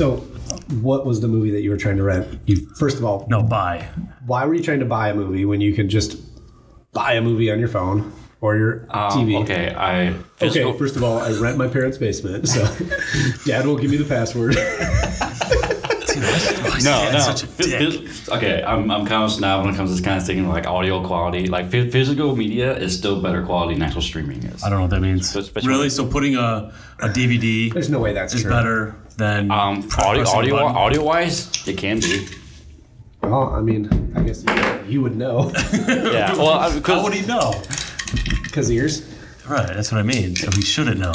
So, what was the movie that you were trying to rent? You first of all, No, buy. why were you trying to buy a movie when you could just buy a movie on your phone or your Um, TV? Okay, I Okay, physical, first of all, I rent my parents' basement, so Dad will give me the password. no, no. such a Phys- dick. phys- okay, I'm, I'm kind of snob when it comes to this kind of thing like audio quality. Like phy- physical media is still better quality than actual streaming is. I don't know what that means. But- but- really? So putting a, a DVD There's no way that's is true. better than Um, audio audio, audio wise, it can be. Well, I mean, I guess you, you would know Yeah. Well, I- How because would he know? because ears. Right, that's what I mean. So he shouldn't know.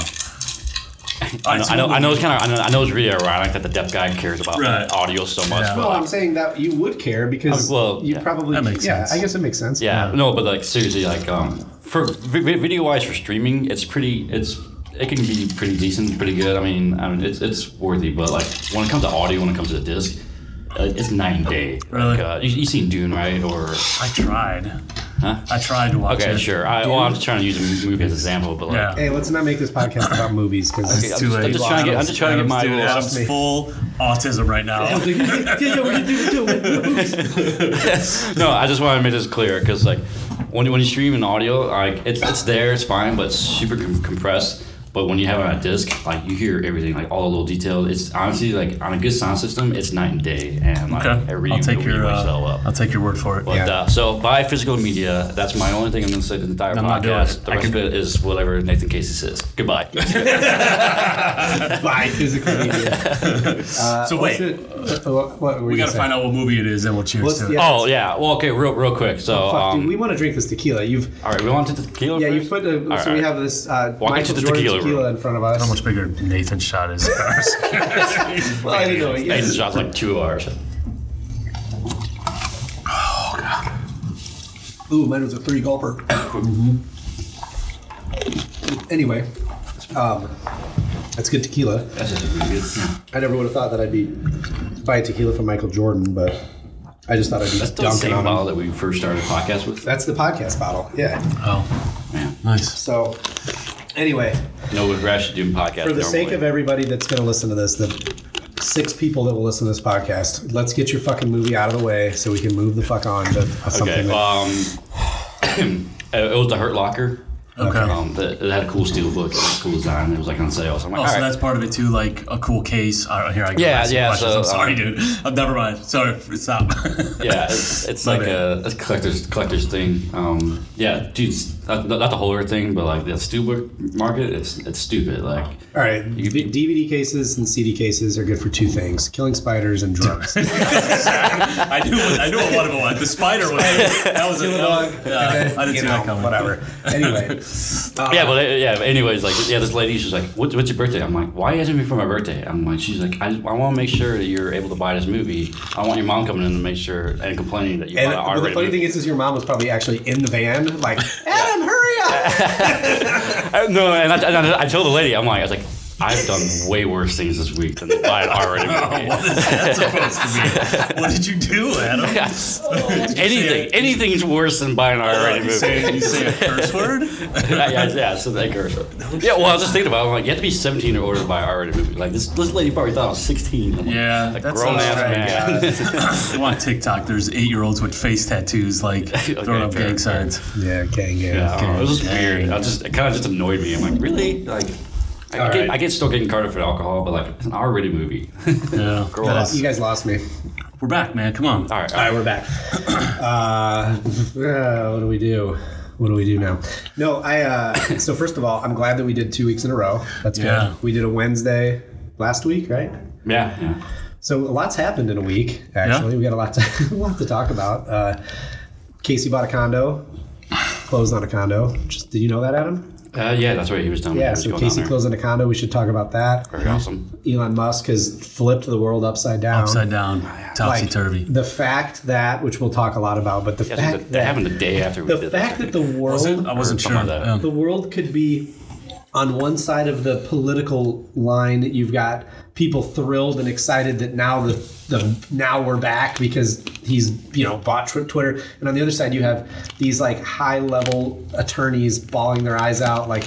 I know, I know, I know it's kind of, I know, I know it's really ironic that the deaf guy cares about Right. audio so much. Yeah. Well, like, I'm saying that you would care because Uh, well, you yeah. probably That makes yeah. sense. I guess it makes sense. Yeah, no, but like seriously, like um, for vi- video wise for streaming, it's pretty. It's it can be pretty decent, pretty good. I mean, I mean, it's it's worthy, but like when it comes to audio, when it comes to the disc, uh, it's night and day. Really? Like, uh, you, you seen Dune, right? Or I tried. Huh? I tried to watch okay, it. sure. I, well, I'm just trying to use a movie as an example, but like, Yeah. Hey, let's not make this podcast about movies because Okay, It's I'm too just- I'm late. just trying to get- I'm just trying to get my- dude, little- Adam's full autism right now. no, I just want to make this clear because like when when you stream an audio, like it's it's there, it's fine, but it's super com- compressed. But when you have it on a disc, like you hear everything, like all the little details. It's honestly like on a good sound system, it's night and day, and like Okay, it really, I'll take it your wakes uh, up. I'll take your word for it. But, Yeah. uh, so buy physical media. That's my only thing I'm going to say to the entire I'm podcast. The I rest could- of it is whatever Nathan Casey says. Goodbye. by physical media. Uh, So what's wait. it- uh, what, what were we you got to find out what movie it is, and we'll cheers Let's- to it. yeah. oh yeah. Well, okay. Real real quick. So say? Fuck, um, dude, we want to drink this tequila. You've all right. We want to tequila. yeah, first? you put a, All so we have this uh, Walk Michael into the Jordan tequila tequila, in front of us. How much bigger Nathan's shot is? ours? Well, I didn't know. Hey, Yeah. this shot's like two hours. Oh, God. Ooh, mine was a three gulper. anyway, um, that's good tequila. That's just really good. I never would have thought that I'd be buying tequila from Michael Jordan, but I just thought I'd be That's the same on bottle him. that we first started the podcast with. That's the podcast bottle. Yeah. oh, Man, nice. So, anyway, no, we're actually doing podcasts. for the normally. sake of everybody that's going to listen to this, the six people that will listen to this podcast, let's get your fucking movie out of the way so we can move the fuck on to something. Okay. that, Um, it was the Hurt Locker. Okay. Um, that it had a cool steel book, it was cool design. It was like on sale. So I'm like, Oh, so right. that's part of it too, like a cool case. Uh, here I go. Yeah, yeah, questions. so, I'm sorry, um, dude. Uh, never mind. Sorry, stop. yeah, it's, it's My like a, a collector's collector's thing. Um, yeah, dude, it's not, not the whole thing, but like the steelbook market, it's it's stupid. Like, all right, You- D- DVD cases and CD cases are good for two things: killing spiders and drugs. I knew. I knew what one of them was. The spider was. That was a. That was, yeah, I didn't see know, that coming. Whatever. Anyway, yeah, but uh, yeah. Anyways, like, yeah, this lady, she's like, what's, what's your birthday? I'm like, why isn't asking me for my birthday? I'm like, she's like, I, I want to make sure that you're able to buy this movie. I want your mom coming in to make sure and complaining that you and bought an the R-rated funny movie. thing is, is your mom was probably actually in the van, like, Adam, hurry up! No, and I, and I, I told the lady, I'm like, I was like, I've done way worse things this week than buy an R-rated movie. What is that supposed to be? What did you do, Adam? anything, anything's worse than buying an R-rated You movie. say, you say a curse word? yeah, yeah, yeah, so that curse. Yeah, well, I was just thinking about it. I'm like, you have to be 17 in order to buy an R-rated movie. Like, this, this lady probably thought I was 16. I'm like, Yeah, a that's grown ass so man. I'm on TikTok. There's eight year olds with face tattoos, like throwing up gang signs. Yeah, gang, gang. Yeah, I don't it was just weird. I just, it kind of just annoyed me. I'm like, really? Like, I, All get, right. I get still getting carded for alcohol, but like, it's an R-rated movie. Yeah. Grow up. You guys lost me. We're back, man. Come on. All right, All right, we're back. Uh, uh, what do we do? What do we do now? No, I. Uh, so first of all, I'm glad that we did two weeks in a row. That's good. We did a Wednesday last week, right? Yeah, yeah. So a lot's happened in a week. Actually, we got a lot to a lot to talk about. Uh, Casey bought a condo, closed on a condo. Just did you know that, Adam? Uh, yeah, that's right. He was telling me. he Yeah. was So Casey Closing there. a condo. We should talk about that. Very awesome. Elon Musk has flipped the world upside down. Upside down, topsy Like, turvy. The fact that, which we'll talk a lot about, but the Yeah, fact that that happened the day after we the did fact that. that the world Was it? I wasn't sure. something that. The world could be on one side of the political line you've got people thrilled and excited that now the, the now we're back because he's you know bought twitter. And on the other side you have these like high level attorneys bawling their eyes out like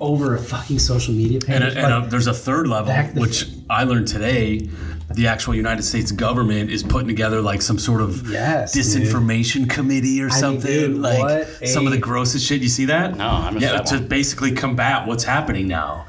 over a fucking social media page. And, a, and Like, a, there's a third level, which I learned today the actual United States government is putting together like some sort of Yes, disinformation committee or mean, something. dude, like what some of the grossest shit. You see that? No, I missed yeah, to one. basically combat what's happening now,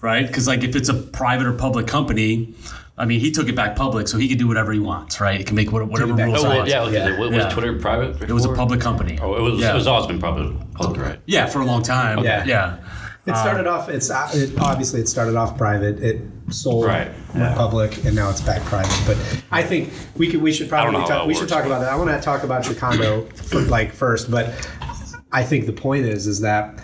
right? Because like if it's a private or public company. I mean, he took it back public, so he can do whatever he wants, right? He can make what- whatever rules Oh, he well, wants. yeah, okay. Yeah. Was Yeah. Twitter private? It was a public company. Oh, it was. Yeah. It was always been public. Public, right? Yeah, for a long time. Yeah. yeah. It started off. It's uh, it, obviously it started off private. It sold Right, went public, and now it's back private. But I think we could. We should probably talk. We should works, talk about that. I want to talk about your condo for, like first, but I think the point is is that.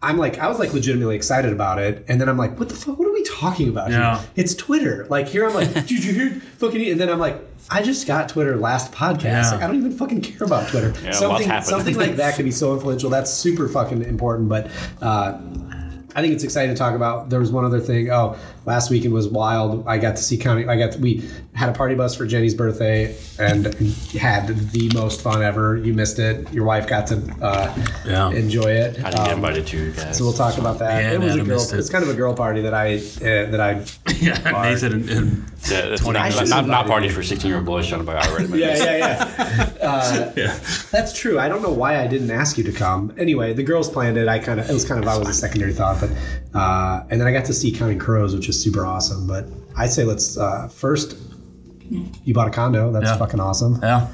I'm like, I was like legitimately excited about it, and then I'm like, what the fuck? What are we talking about? here? Yeah. It's Twitter. Like here, I'm like, did you hear fucking? And then I'm like, I just got Twitter last podcast. Yeah. Like, I don't even fucking care about Twitter. Yeah, something, something like that could be so influential. That's super fucking important. But uh, I think it's exciting to talk about. There was one other thing. Oh, last weekend was wild. I got to see County. I got to, we had a party bus for Jenny's birthday and had the most fun ever. You missed it. Your wife got to uh, Yeah. enjoy it. I didn't get Um, invited to you guys. so we'll talk about that. Yeah, it was man, a I girl. missed it. It's kind of a girl party that I uh, that I. Yeah, Nathan and, and Yeah, it's 20 not, minutes. not, not parties for 16 year old boys trying to buy already. Yeah, yeah, yeah. Uh, That's true. I don't know why I didn't ask you to come. Anyway, the girls planned it. I kind of it was kind of I was a secondary thought, but uh, and then I got to see Counting Crows, which is super awesome. But I'd say let's uh, first. You bought a condo. That's Yeah. fucking awesome. Yeah,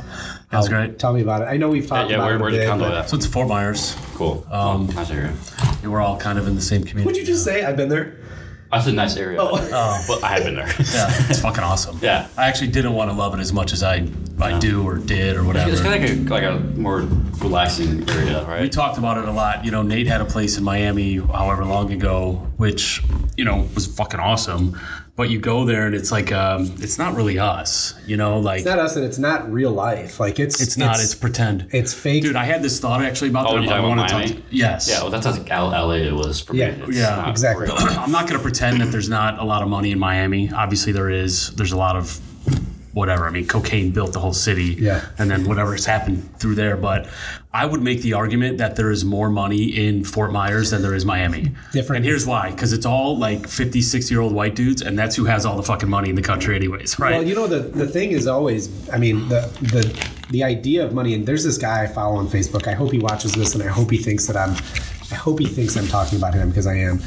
that's great. Tell me about it. I know we've talked Yeah, about where, it. a where's the condo at? So it's Fort Myers. Cool. Um, nice area. We're all kind of in the same community. What'd you just say? I've been there. That's a nice area. Oh. But I have been there. Yeah, it's fucking awesome. Yeah. I actually didn't want to love it as much as I I do or did or whatever. It's kind of like a, like a more relaxing area, right? we talked about it a lot. You know, Nate had a place in Miami however long ago, which you know was fucking awesome. But you go there and it's like um, it's not really us. You know, like It's not us, and it's not real life. Like it's it's not. It's, pretend. it's fake. Dude, I had this thought actually about Oh, that. you I talking about wanna talk Miami? to- yes. Yeah, well, that's like LA it was for Yeah, me. It's yeah, not exactly. I'm not going to pretend that there's not a lot of money in Miami. Obviously, there is. There's a lot of whatever. I mean, cocaine built the whole city. Yeah. And then whatever's happened through there. But I would make the argument that there is more money in Fort Myers than there is Miami. Different. And here's why because it's all like 56 year old white dudes, and that's who has all the fucking money in the country, anyways, right? Well, you know the the thing is always. I mean the the the idea of money. And there's this guy I follow on Facebook. I hope he watches this, and I hope he thinks that I'm. I hope he thinks I'm talking about him because I am.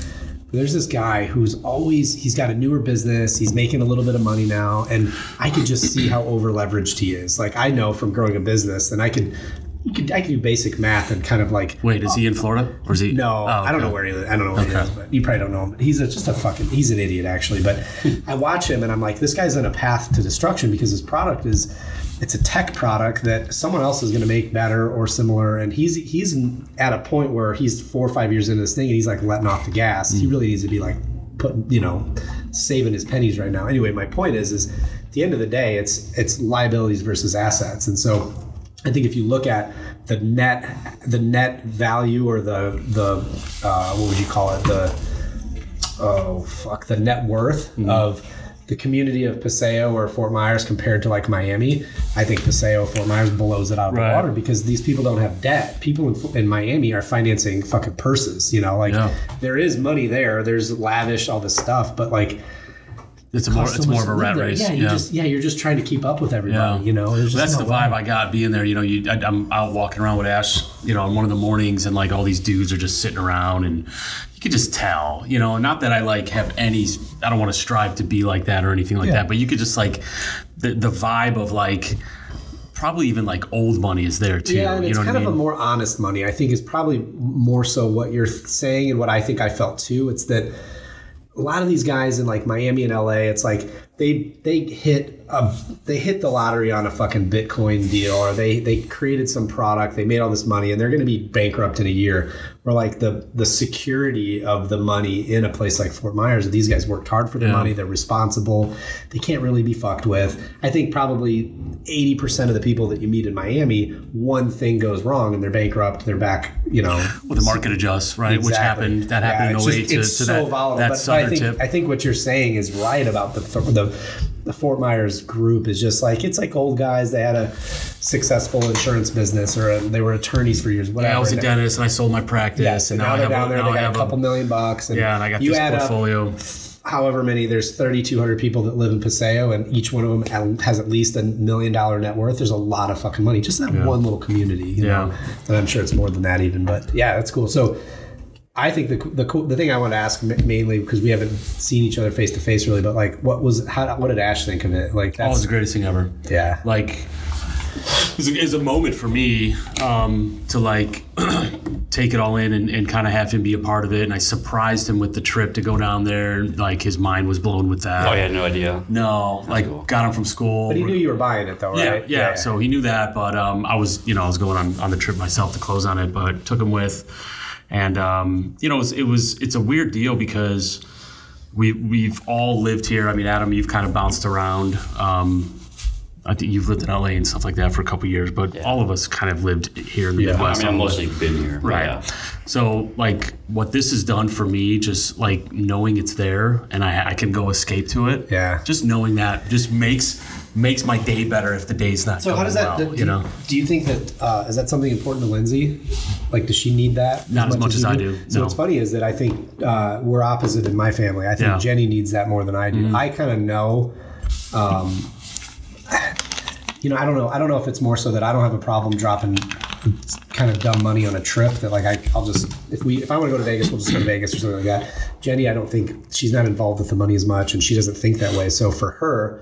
There's this guy who's always he's got a newer business. He's making a little bit of money now, and I could just see how over leveraged he is. Like I know from growing a business, and I can You could, I could do basic math and kind of like Wait, is he in uh, Florida or is he? no, Oh, I don't know where he lives. I don't know where he is, but you probably don't know him. But he's a, just a fucking. He's an idiot, actually. But I watch him and I'm like, this guy's on a path to destruction because his product is, it's a tech product that someone else is going to make better or similar, and he's he's at a point where he's four or five years into this thing and he's like letting off the gas. Mm. He really needs to be like putting, you know, saving his pennies right now. Anyway, my point is, is at the end of the day, it's it's liabilities versus assets, and so. I think if you look at the net, the net value or the the uh, what would you call it the oh fuck the net worth of the community of Paseo or Fort Myers compared to like Miami, I think Paseo Fort Myers blows it out of Right. the water because these people don't have debt. People in, in Miami are financing fucking purses. You know, like Yeah. there is money there. There's lavish all this stuff, but like It's more. It's more of a rat race. Yeah, you just yeah, you're just trying to keep up with everybody. Yeah. You know, That's no the way. vibe I got being there. You know, you, I, I'm out walking around with Ash, you know, on one of the mornings, and like all these dudes are just sitting around, and you could just tell, you know, not that I like have any, I don't want to strive to be like that or anything like Yeah. that, but you could just like the the vibe of like probably even like old money is there too. Yeah, and you it's know kind I of a more honest money. I think is probably more so what you're saying and what I think I felt too. It's that a lot of these guys in like Miami and LA, it's like they they hit a they hit the lottery on a fucking Bitcoin deal, or they they created some product, they made all this money, and they're going to be bankrupt in a year. Or like the the security of the money in a place like Fort Myers, these guys worked hard for their Yeah. money, they're responsible, they can't really be fucked with. I think probably eighty percent of the people that you meet in Miami, one thing goes wrong and they're bankrupt, they're back, you know, Well, the market adjusts, right? Which happened. That happened Yeah, in it's 08 just- to, it's to so that, volatile. that but, but I think tip. I think what you're saying is right about the the the Fort Myers group is just like it's like old guys. They had a successful insurance business or a, they were attorneys for years. Whatever. yeah, I was a dentist and I sold my practice, Yes, and and now I they're have down there. now They got a couple million bucks. And Yeah, and I got you this add up portfolio. however many there's 3200 people that live in paseo and each one of them has at least a million dollar net worth there's a lot of fucking money just that one little community you Yeah. know and i'm sure it's more than that even but yeah that's cool so i think the the, cool, the thing i want to ask mainly because we haven't seen each other face to face really but like what was how what did ash think of it like Oh, it was the greatest thing ever. yeah like it was, a, it a moment for me um, to like take it all in and, and kind of have him be a part of it and i surprised him with the trip to go down there like his mind was blown with that Oh, I had no idea. no like cool. got him from school but he knew you were buying it though yeah, right yeah, So he knew that, but um, I was, you know, I was going on, on the trip myself to close on it, but took him with, and um, you know, it was, it was it's a weird deal because we we've all lived here. I mean, Adam, you've kind of bounced around. Um, I think you've lived in LA and stuff like that for a couple years, but all of us kind of lived here in the I Midwest. mean, I've mostly been here. Right. Yeah. So, like, what this has done for me, just like knowing it's there and I, I can go escape to it. Yeah. Just knowing that just makes makes my day better if the day's not so how does that well. do, you know, do you think that uh, is that something important to lindsay like does she need that Not as much as you I do, so no. what's funny is that i think uh, we're opposite in my family i think Yeah. Mm-hmm. jenny needs that more than i do i kind of know um, you know i don't know i don't know if it's more so that i don't have a problem dropping kind of dumb money on a trip that like I, i'll just if we if i want to go to vegas we'll just go to vegas or something like that jenny i don't think she's not involved with the money as much and she doesn't think that way so for her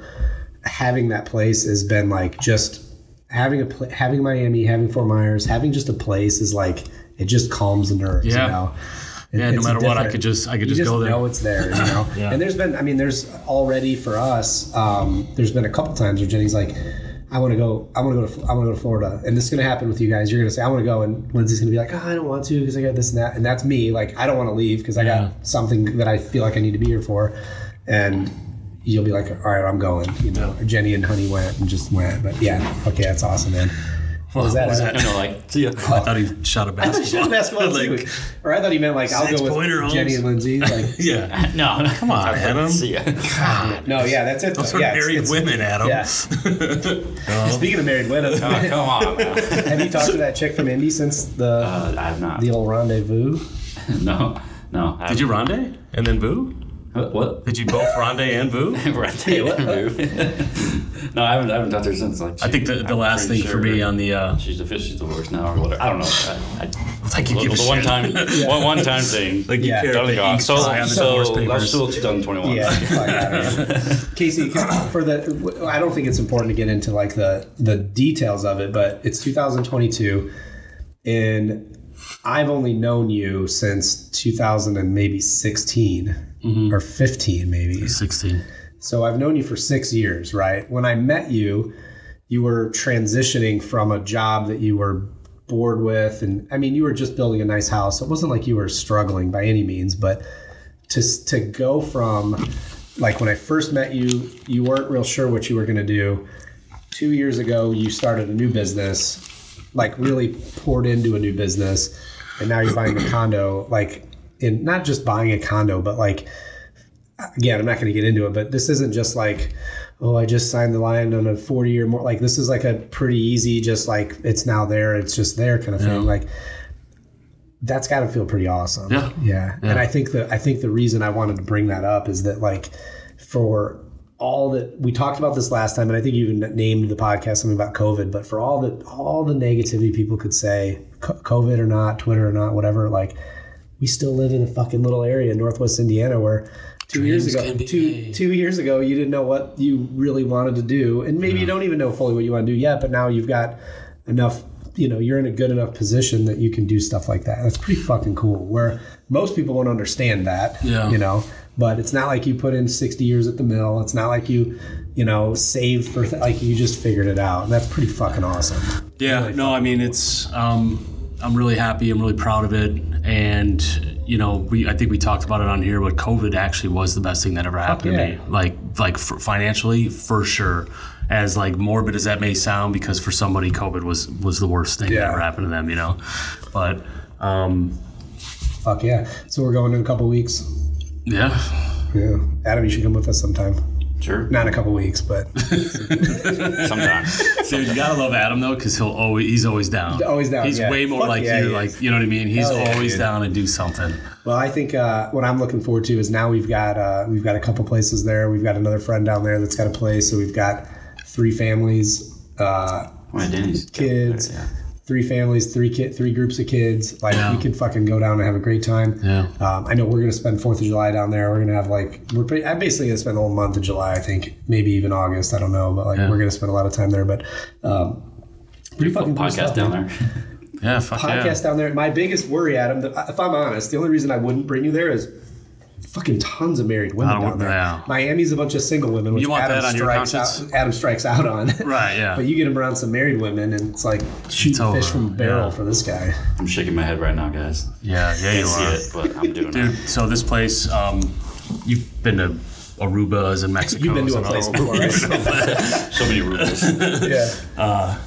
having that place has been like just having a having Miami, having Fort Myers, having just a place is like it just calms the nerves. Yeah. You know? It- Yeah, no matter what, I could just- I could you just go there. know it's there. You know, Yeah. and there's been I mean there's already for us um, there's been a couple times where Jenny's like. I want to go. I want to go to. I want to go to Florida, and this is going to happen with you guys. You're going to say, "I want to go," and Lindsay's going to be like, oh, "I don't want to because I got this and that," and that's me. Like, I don't want to leave because I Yeah. got something that I feel like I need to be here for, and you'll be like, "All right, I'm going." You know, or Jenny and Honey went and just went, but yeah, okay, that's awesome, man. What was that? What was I that? know, like, see ya. I thought he shot a I thought you basketball. said basketball Like, too. Or I thought he meant like I'll go Six-pointer, with Holmes. Jenny and Lindsay. Like, yeah. No, no. Come on, Adam. See ya. no, yeah, that's it. Those though. are yeah, married it's- women, Adam. Yeah. Speaking of married women, Oh, come on, man. have you talked to that chick from Indy since the Uh, I have not. the old rendezvous? No, no. I Did you ronde and then boo? What? what? Did you both ronde and boo? right there. no, I haven't. I haven't talked to her since. Like, I think the, the I'm last pretty thing for me on the uh, she's officially divorced now or whatever. I don't know. I, I, like you the, give a the one shit. time, one, one time thing. like you Yeah. care done if and the gone. ink's So, dry on the so divorce that's still 2021. Yeah, fuck out of here. Casey. For the, I don't think it's important to get into like the the details of it, but it's 2022, and I've only known you since 2000 and maybe 16 Mm-hmm. or 15, maybe. 16. So I've known you for six years, right? When I met you, you were transitioning from a job that you were bored with, and I mean, you were just building a nice house. It wasn't like you were struggling by any means, but to to go from like when I first met you, you weren't real sure what you were going to do. Two years ago, you started a new business, like really poured into a new business, and now you're buying a condo. Like, in not just buying a condo, but like again, I'm not going to get into it, but this isn't just like, oh, I just signed the line on a 40 year more. Like this is like a pretty easy, just like it's now there, it's just there kind of thing. Like that's got to feel pretty awesome. Yeah. yeah, And I think that I think the reason I wanted to bring that up is that like for all that we talked about this last time, and I think you even named the podcast something about COVID, but for all the all the negativity people could say, COVID or not, Twitter or not, whatever, like we still live in a fucking little area in Northwest Indiana where two years ago, two made. two years ago, you didn't know what you really wanted to do, and maybe you don't even know fully what you want to do yet. But now you've got enough. You know, you're in a good enough position that you can do stuff like that. That's pretty fucking cool. Where most people won't understand that. Yeah. You know, but it's not like you put in 60 years at the mill. It's not like you, you know, saved for th- like you just figured it out. And that's pretty fucking awesome. Yeah, no, I mean it's. Um, I'm really happy. I'm really proud of it, and you know, we. I think we talked about it on here, but COVID actually was the best thing that ever happened yeah. to me. Like, like for financially, for sure. As like morbid as that may sound, because for somebody, COVID was was the worst thing that ever happened to them. You know, but um, Fuck yeah. So we're going in a couple weeks. yeah, Yeah. Adam, you should come with us sometime. Sure. Not in a couple weeks, but Sometimes. Dude, you gotta love Adam though, because he'll always he's always down. Always down, He's yeah. way more Fuck like yeah, you, he like you know what I mean. He's Hell yeah, always dude. down to do something. well, I think uh, what I'm looking forward to is now we've got uh, we've got a couple places there. We've got another friend down there that's got a place. So we've got three families, uh, My Danny's kids, Yeah. Three families, three kid, three groups of kids. Like Yeah. we could fucking go down and have a great time. Yeah. Um, I know we're gonna spend Fourth of July down there. We're gonna have like we're pretty, I'm basically gonna spend the whole month of July. I think maybe even August. I don't know, but like Yeah. we're gonna spend a lot of time there. But um, pretty fucking cool Podcast stuff, down man. there. Yeah, fuck Podcast down there. My biggest worry, Adam, that, if I'm honest, the only reason I wouldn't bring you there is fucking tons of married women I down there. yeah. Miami's a bunch of single women, which You want Adam that on your strikes conscience? out. Adam strikes out on. Right. Yeah. But you get him around some married women, and it's like shooting over, fish from a barrel yeah. for this guy. I'm shaking my head right now, guys. yeah. Yeah. You Can't see are. it, but I'm doing it. Dude, it. so this place, um, you've been to Aruba's and Mexico. You've been to a place before, right? So many rules. yeah. Uh,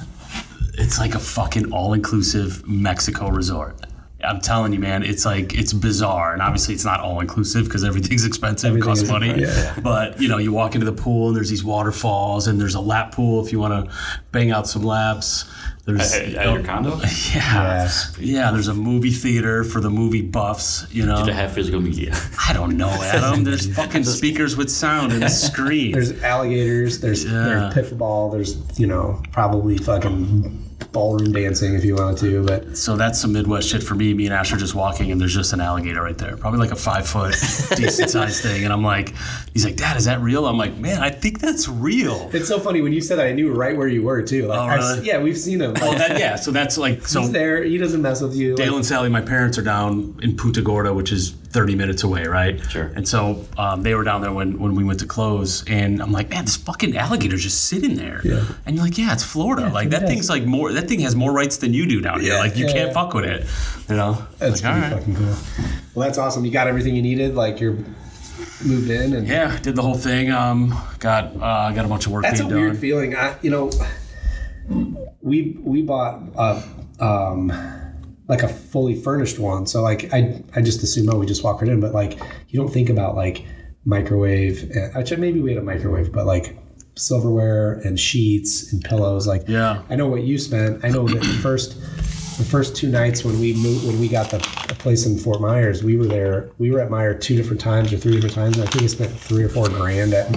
it's like a fucking all-inclusive Mexico resort. I'm telling you, man, it's like it's bizarre, and obviously it's not all inclusive because everything's expensive, Everything it costs money. yeah. But you know, you walk into the pool and there's these waterfalls, and there's a lap pool if you want to bang out some laps. There's At, at your condo? yeah, yeah, There's a movie theater for the movie buffs. You know, To have physical media. I don't know, Adam. There's fucking speakers with sound and a screen. There's alligators. There's Yeah. there's pickleball. There's you know probably fucking ballroom dancing if you wanted to, but So that's some Midwest shit for me. Me and Ash are just walking, and there's just an alligator right there, probably like a five foot, decent sized thing. And I'm like, he's like, Dad, is that real? I'm like, man, I think that's real. it's so funny when you said that. I knew right where you were too. Like, Oh, really? yeah, we've seen him. Well, that yeah. So that's like so. he's there. He doesn't mess with you. Dale Like, and Sally, my parents are down in Punta Gorda, which is 30 minutes away, right? Sure. And so um, they were down there when, when we went to close, and I'm like, man, this fucking alligator's just sitting there. Yeah. And you're like, yeah, it's Florida. like that it is. thing's like more. That thing has more rights than you do down here. Yeah. Like you Yeah, can't yeah. fuck with it. You know. that's like, pretty fucking cool. Well, that's awesome. You got everything you needed. Like you're moved in, and Yeah, did the whole thing. Um, got uh, got a bunch of work that's a being weird feeling. I, you know, we we bought a um like a fully furnished one. So like I I just assume oh we just walk right in, but like you don't think about like microwave. uh, Actually, maybe we had a microwave, but like silverware and sheets and pillows. Like Yeah. I know what you spent. I know that the first the first two nights when we moved when we got the, the place in Fort Myers, we were there. We were at Meijer two different times or three different times. And I think we spent three or four grand at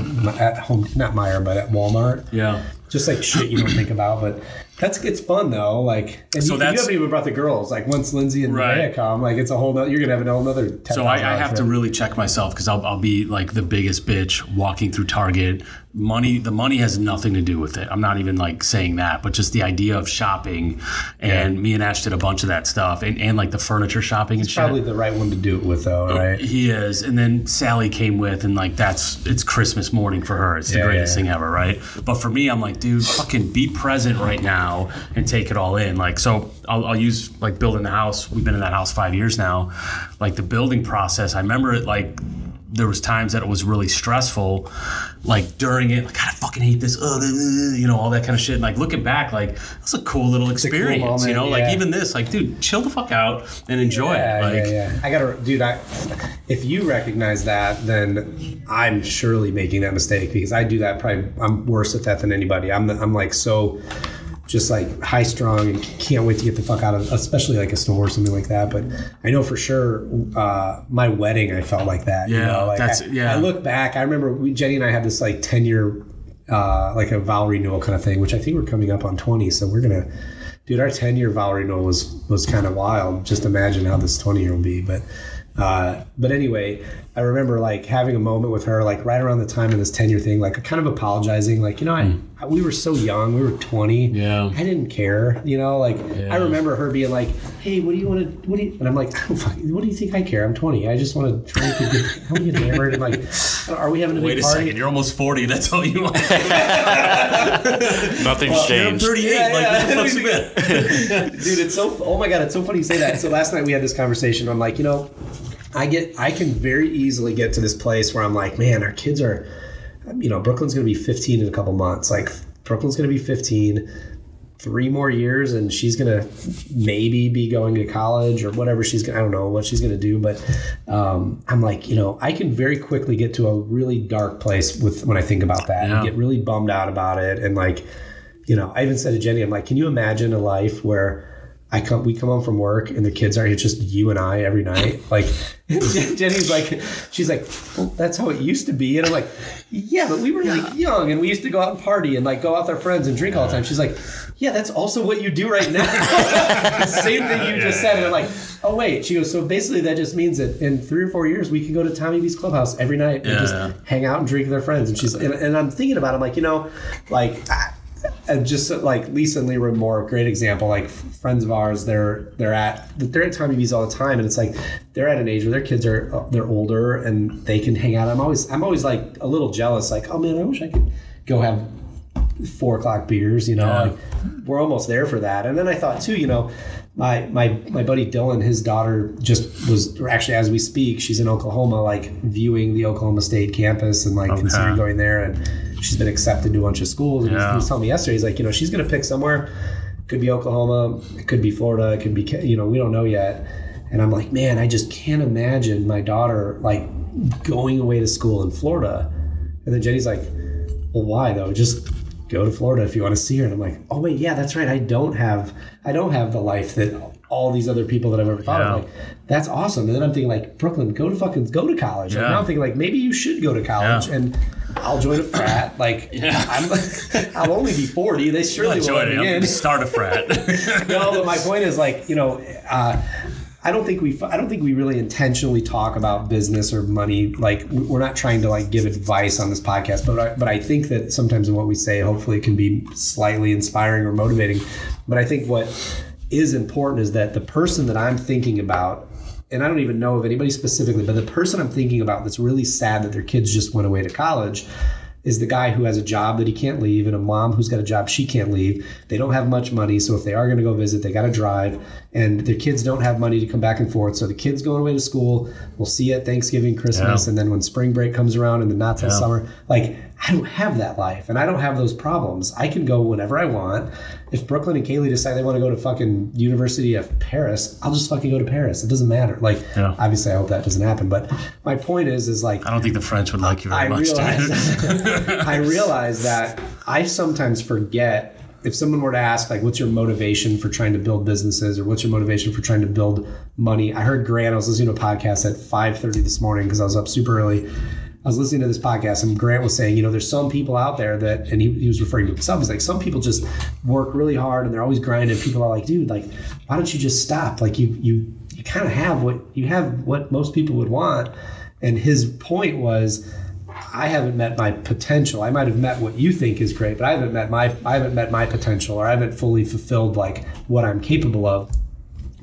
at home, not Meijer, but at Walmart. Yeah. Just like shit you don't think about, but that's it's fun though. Like, and So you, you haven't even brought the girls. Like once Lindsay and Right. Rhea come, like it's a whole. Nother, you're gonna have a whole another. So I, I have to really check myself because I'll, I'll be like the biggest bitch walking through Target. Money, the money has nothing to do with it. I'm not even like saying that, but just the idea of shopping. And me and Ash did a bunch of that stuff, and, and like the furniture shopping and shit. probably the right one to do it with, though, oh, right? He is, and then Sally came with, and like that's it's Christmas morning for her. It's the Yeah, greatest yeah, thing ever, right? But for me, I'm like, dude, fucking be present right now and take it all in. Like, so I'll, I'll use like building the house. We've been in that house five years now. Like the building process, I remember it like there was times that it was really stressful like during it like god i fucking hate this oh, you know all that kind of shit and like looking back like that's a cool little experience moment, you know like even this like dude chill the fuck out and enjoy Yeah, it like yeah, yeah. I gotta, dude. I, if you recognize that, then I'm surely making that mistake because I do that. Probably, I'm worse at that than anybody. I'm, the, I'm like so, just like high strung and can't wait to get the fuck out of, especially like a store or something like that. But I know for sure, uh, my wedding, I felt like that. you Yeah, know? like that's- I, yeah. I look back. I remember we, Jenny and I had this like ten year, uh, like a vow renewal kind of thing, which I think we're coming up on twenty. So we're gonna dude, our 10 year vow renewal was was kind of wild. Just imagine how this 20 year will be. But uh, but anyway, I remember like having a moment with her, like right around the time of this tenure thing, like kind of apologizing, like you know, I, mm. I- we were so young, we were 20. Yeah. I didn't care, you know. Like Yeah. I remember her being like, "Hey, what do you want to? What do you?" And I'm like, I fuck, "What do you think I care? I'm 20. I just want to drink and get, I want get hammered." And like, are we having a Wait big a party? second, you're almost 40. That's all you want. Nothing's I'm changed. 38. Yeah, like, yeah. what the fuck's the dude it's so oh my god it's so funny you say that so last night we had this conversation i'm like you know i get i can very easily get to this place where i'm like man our kids are you know brooklyn's going to be 15 in a couple months. Like brooklyn's going to be 15 three more years and she's gonna maybe be going to college or whatever she's gonna I don't know what she's gonna do but um, I'm like you know I can very quickly get to a really dark place with when I think about that Yeah. and get really bummed out about it. And like you know I even said to Jenny I'm like can you imagine a life where I come we come home from work and the kids are it's just you and I every night? Like Jenny's like she's like well that's how it used to be. And I'm like yeah but we were like young and we used to go out and party and like go out with our friends and drink all the time. She's like yeah that's also what you do right now. The same thing you just said and I'm like oh wait. She goes so basically that just means that in three or four years we can go to Tommy B's clubhouse every night and Yeah. just hang out and drink with our friends. And she's and, and I'm thinking about it, I'm like you know like I, and just like Lisa and Leroy Moore, great example. Like friends of ours, they're they're at they're at Tommy V's all the time, and it's like they're at an age where their kids are uh, they're older and they can hang out. I'm always I'm always like a little jealous. Like oh man, I wish I could go have four o'clock beers. You know, Yeah. like we're almost there for that. And then I thought too, you know. My, my my buddy Dylan, his daughter just was or actually as we speak, she's in Oklahoma, like viewing the Oklahoma State campus and like considering going there. And she's been accepted to a bunch of schools. And he was- he was telling me yesterday, he's like, you know, she's going to pick somewhere. Could be Oklahoma. It could be Florida. It could be, you know, we don't know yet. And I'm like, man, I just can't imagine my daughter like going away to school in Florida. And then Jenny's like, well, why though? Just go to Florida if you want to see her. And I'm like, oh wait, yeah, that's right. I don't have, I don't have the life that all these other people that I've ever thought Yeah. of. Like, that's awesome. And then I'm thinking like, Brooklyn, go to fucking go to college. And Yeah. now I'm thinking like, maybe you should go to college Yeah. and. I'll join a frat. Like, Yeah. I'm, I'll only be 40. They surely will let me in Start a frat. no, but my point is like you know, uh, I don't think we I don't think we really intentionally talk about business or money. Like we're not trying to like give advice on this podcast, but I, but I think that sometimes in what we say, hopefully, it can be slightly inspiring or motivating. But I think what is important is that the person that I'm thinking about. And I don't even know of anybody specifically, but the person I'm thinking about that's really sad that their kids just went away to college is the guy who has a job that he can't leave and a mom who's got a job she can't leave. They don't have much money, so if they are going to go visit, they got to drive, and their kids don't have money to come back and forth. So the kids going away to school, we'll see you at Thanksgiving, Christmas, Yeah. and then when spring break comes around and the not till Yeah. summer, like I don't have that life and I don't have those problems. I can go whenever I want. If Brooklyn and Kaylee decide they want to go to fucking University of Paris, I'll just fucking go to Paris. It doesn't matter. Like Yeah. obviously I hope that doesn't happen, but my point is is like I don't think the French would like you very I much, realize, I realize that I sometimes forget if someone were to ask, like, what's your motivation for trying to build businesses or what's your motivation for trying to build money? I heard Grant, I was listening to a podcast at 5.30 this morning because I was up super early. I was listening to this podcast and Grant was saying, you know, there's some people out there that, and he, he was referring to himself. He's like, some people just work really hard and they're always grinding. People are like, dude, like, why don't you just stop? Like, you, you, you kind of have what you have what most people would want. And his point was, I haven't met my potential. I might have met what you think is great, but I haven't met my I haven't met my potential, or I haven't fully fulfilled like what I'm capable of.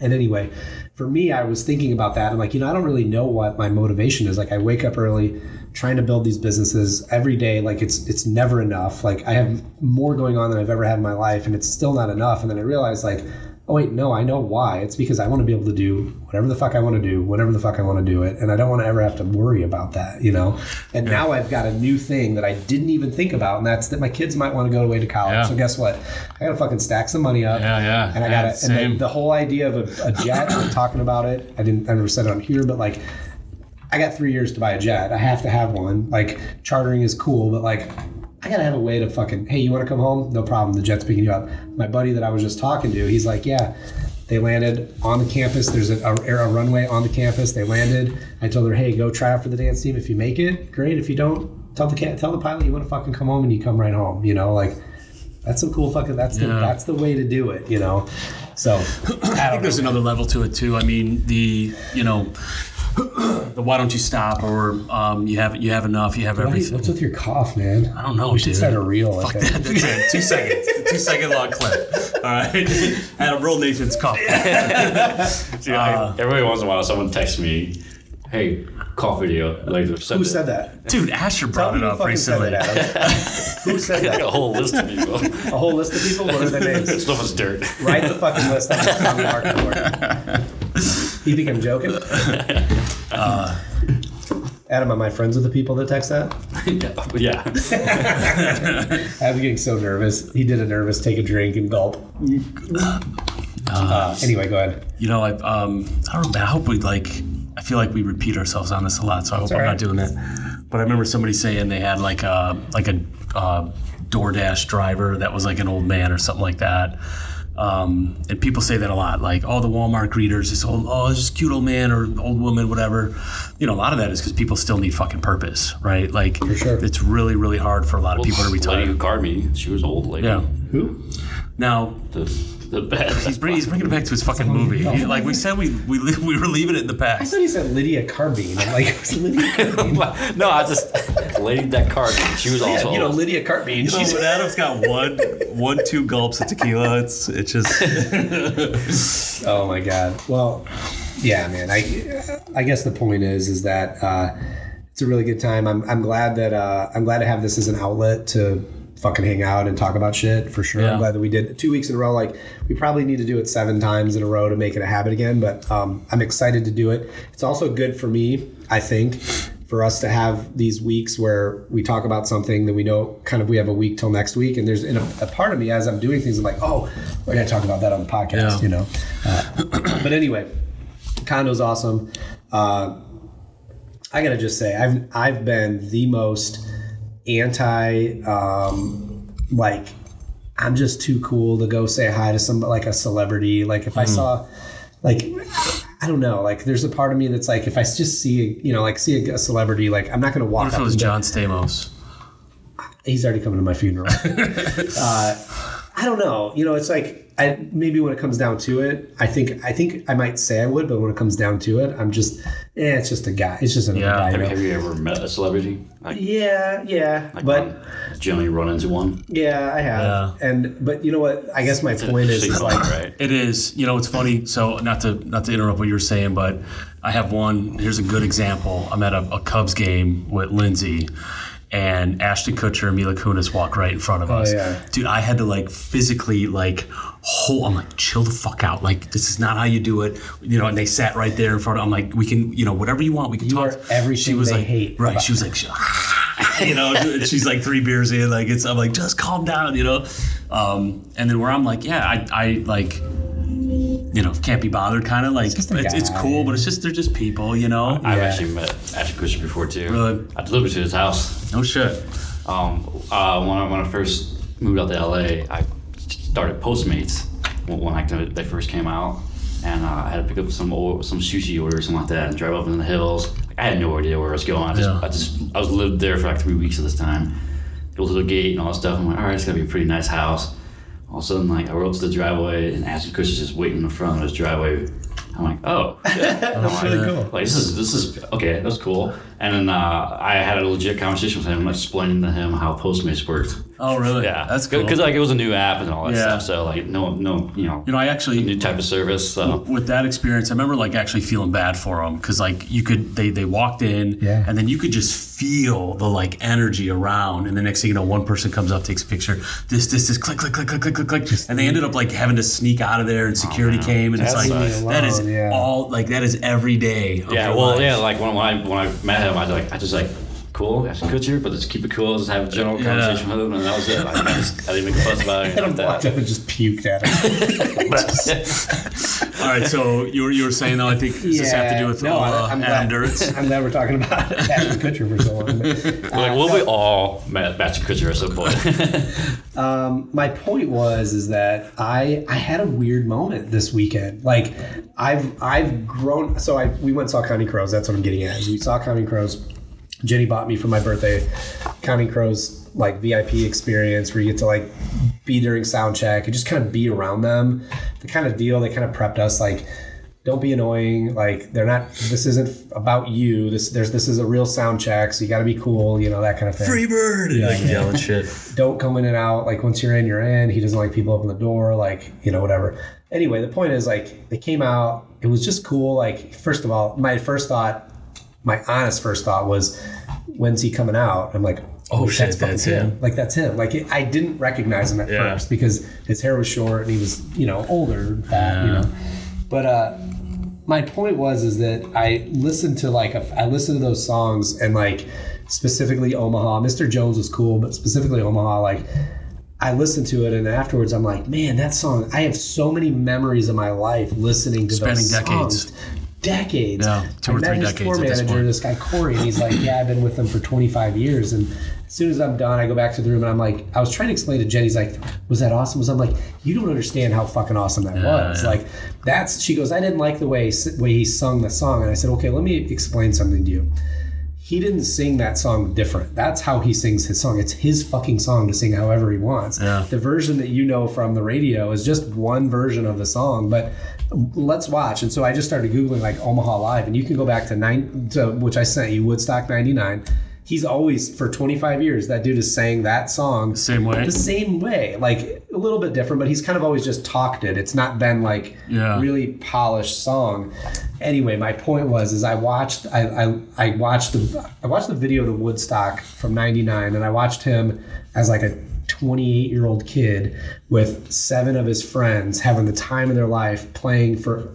And anyway, for me, I was thinking about that. I'm like, you know, I don't really know what my motivation is. Like, I wake up early, trying to build these businesses every day. Like, it's it's never enough. Like, I have more going on than I've ever had in my life, and it's still not enough. And then I realized, like, oh wait, no, I know why. It's because I want to be able to do whatever the fuck I want to do, whatever the fuck I want to do it, and I don't want to ever have to worry about that, you know. And now I've got a new thing that I didn't even think about, and that's that my kids might want to go away to college. Yeah. So guess what? I got to fucking stack some money up. Yeah, yeah. And I got to and the, the whole idea of a, a jet. talking about it. I didn't. I never said it on here, but like. I got three years to buy a jet. I have to have one. Like chartering is cool, but like I gotta have a way to fucking. Hey, you want to come home? No problem. The jet's picking you up. My buddy that I was just talking to, he's like, yeah. They landed on the campus. There's a, a, a runway on the campus. They landed. I told her, hey, go try out for the dance team. If you make it, great. If you don't, tell the tell the pilot you want to fucking come home, and you come right home. You know, like that's some cool fucking. That's the that's the way to do it. You know. So I I don't think there's another level to it too. I mean, the you know, the why don't you stop or um, you have you have enough, you have Why- everything. What's with your cough, man? I don't know, We should dude. start a reel. Fuck Like that. That's it. Two seconds. Two second long clip. All right. I had a real Nathan's cough. See, I- every once in a while, someone texts me, "Hey, cough video." Like, Who said that? Dude, Asher Tell brought me it who up fucking said recently. that, Adam. Who said that? a whole list of people. A whole list of people. What are their names? Stuff is dirt. Write the fucking list on the, on the market board. You think I'm joking? Adam, am I friends with the people that text that? yeah. I'm getting so nervous. He did a nervous take a drink and gulp. Uh, anyway, go ahead. You know, I um, I don't. I hope we like. I feel like we repeat ourselves on this a lot, so I hope I'm all not doing that. But I remember somebody saying they had like a like a uh, DoorDash driver that was like an old man or something like that. Um, and people say that a lot, like, oh, the Walmart greeters, this old, oh, this just cute old man or old woman, whatever. You know, a lot of that is because people still need fucking purpose, right? Like, sure. it's really, really hard for a lot of people to Lady retire. who carded me, she was an old lady. Yeah. Who? Now, The, the bad. he's, bring, he's bringing it back to his fucking movie. He- like we said, we we, li- we were leaving it in the past. I past. thought he said Lydia Carbine. I'm like, who's Lydia Carbine? no, I just the lady that carded. She was also yeah, you know. Lydia Carbine. So She's when Adam's got one, one, two gulps of tequila, it's it's just Oh my god. Well, yeah, man. I I guess the point is is that uh, it's a really good time. I'm I'm glad that uh, I'm glad to have this as an outlet to fucking hang out and talk about shit for sure. Yeah. I'm glad that we did two weeks in a row. Like we probably need to do it seven times in a row to make it a habit again. But um, I'm excited to do it. It's also good for me, I think. For us to have these weeks where we talk about something that we know kind of we have a week till next week, and there's in a, a part of me as I'm doing things, I'm like, oh, we're gonna talk about that on the podcast, Yeah. you know. Uh, but anyway, condo's awesome. Uh, I gotta just say, I've I've been the most anti, um, like, I'm just too cool to go say hi to some like a celebrity. Like if I Hmm. saw, like, I don't know, like there's a part of me that's like, if I just see, you know, like see a, celebrity, like I'm not gonna walk what if up it was John Stamos? he's already coming to my funeral. uh, I don't know. You know, it's like I, maybe when it comes down to it, I think I think I might say I would, but when it comes down to it, I'm just, eh, it's just a guy. It's just another Yeah. guy. you have, have you ever met a celebrity? Like, Yeah, yeah, like but um, generally run into one. yeah, I have. Yeah. And but you know what? I guess my point is, is like, right? It is. You know, it's funny. So not to not to interrupt what you were saying, but I have one. Here's a good example. I'm at a, a Cubs game with Lindsay. And Ashton Kutcher and Mila Kunis walk right in front of oh, us. Oh, yeah. Dude, I had to like physically like hold I'm like, chill the fuck out. Like this is not how you do it. You know, and they sat right there in front of I'm like, we can, you know, whatever you want, we can You talk. everything they like, hate Right. She was like, you know, she's like three beers in, like it's I'm like, just calm down, you know? Um, and then where I'm like, yeah, I I like you know, can't be bothered kind of like it's, just a it's, cool, but it's just they're just people, you know. I've actually met Ashton Kutcher before too. Really? I delivered to his house. No shit. Um, uh, when, I, when I first moved out to LA, I started Postmates when, when I, they first came out, and uh, I had to pick up some or, some sushi or something like that and drive up in the hills. Like, I had no idea where I was going. I just, Yeah. I just, I was lived there for like three weeks at this time. Go to the gate and all that stuff. I'm like, all right, it's gonna be a pretty nice house. All of a sudden, like I rolled to the driveway, and Ashton Kutcher's just waiting in the front of his driveway. I'm like, oh, shit. that's really cool. Like this is this is okay. That's cool. And then uh, I had a legit conversation with him, like explaining to him how Postmates worked. Oh, really? Yeah, that's cool. Because like it was a new app and all that Yeah. stuff. So like no no you know you know, I actually new type of service. So with that experience, I remember like actually feeling bad for them because like you could they they walked in Yeah. and then you could just feel the like energy around, and the next thing you know, one person comes up, takes a picture, this this this click click click click click click click, and they ended up like having to sneak out of there, and oh, security man. came, and it's like sucks. that is yeah. all like that is every day. Of yeah, well life. yeah, like when, when I when I met him, I was like I just like cool, Ashton Kutcher, but just keep it cool, just have a general Yeah. conversation with him, and that was it. Like, I, just, I didn't make a fuss about it. Adam Like walked that. up and just puked at him. All right, so you were you were saying though, I think does this have to do with no, uh, I, am Adam glad, Duritz? I'm glad we're talking about Ashton Kutcher for so long. but, uh, Like, well, we all met Ashton Kutcher at some point. um, my point was is that I I had a weird moment this weekend. Like I've I've grown. So I we went and saw Counting Crows. That's what I'm getting at. We saw Counting Crows. Jenny bought me for my birthday Counting Crows like VIP experience where you get to like be during sound check and just kind of be around them. The kind of deal they kind of prepped us like don't be annoying like they're not this isn't about you this there's this is a real sound check so you got to be cool you know that kind of thing free bird, yeah, like yelling shit. don't come in and out. Like once you're in, you're in. He doesn't like people open the door. Like you know whatever. Anyway, the point is like they came out. It was just cool. Like first of all, my first thought, my honest first thought was, when's he coming out? I'm like, oh, shit, fucking that's him. Like that's him. Like it, I didn't recognize him at Yeah. first because his hair was short and he was you know older. You know, but uh. my point was is that I listened to like a, I listened to those songs and like specifically Omaha. Mr. Jones was cool, but specifically Omaha, like I listened to it and afterwards I'm like, man, that song. I have so many memories of my life listening to Spanning those songs. Decades. Yeah, two or three his decades tour this manager, point. this guy Corey, and he's like, yeah, I've been with them for 25 years. And as soon as I'm done, I go back to the room and I'm like, I was trying to explain to Jenny, he's like, was that awesome? Was I'm like, you don't understand how fucking awesome that was. yeah. Like, that's. She goes, I didn't like the way way he sung the song, and I said, okay, let me explain something to you. He didn't sing that song different. That's how he sings his song. It's his fucking song to sing however he wants. Yeah. The version that you know from the radio is just one version of the song, but let's watch. And so I just started googling like Omaha Live, and you can go back to nine, to, which I sent you, Woodstock '99. He's always for 25 years that dude is sang that song Same way. the same way, like a little bit different, but he's kind of always just talked it. It's not been like Yeah. really polished song. Anyway, my point was is I watched I, I I watched the I watched the video of the Woodstock from '99, and I watched him as like a 28 year old kid with seven of his friends having the time of their life playing for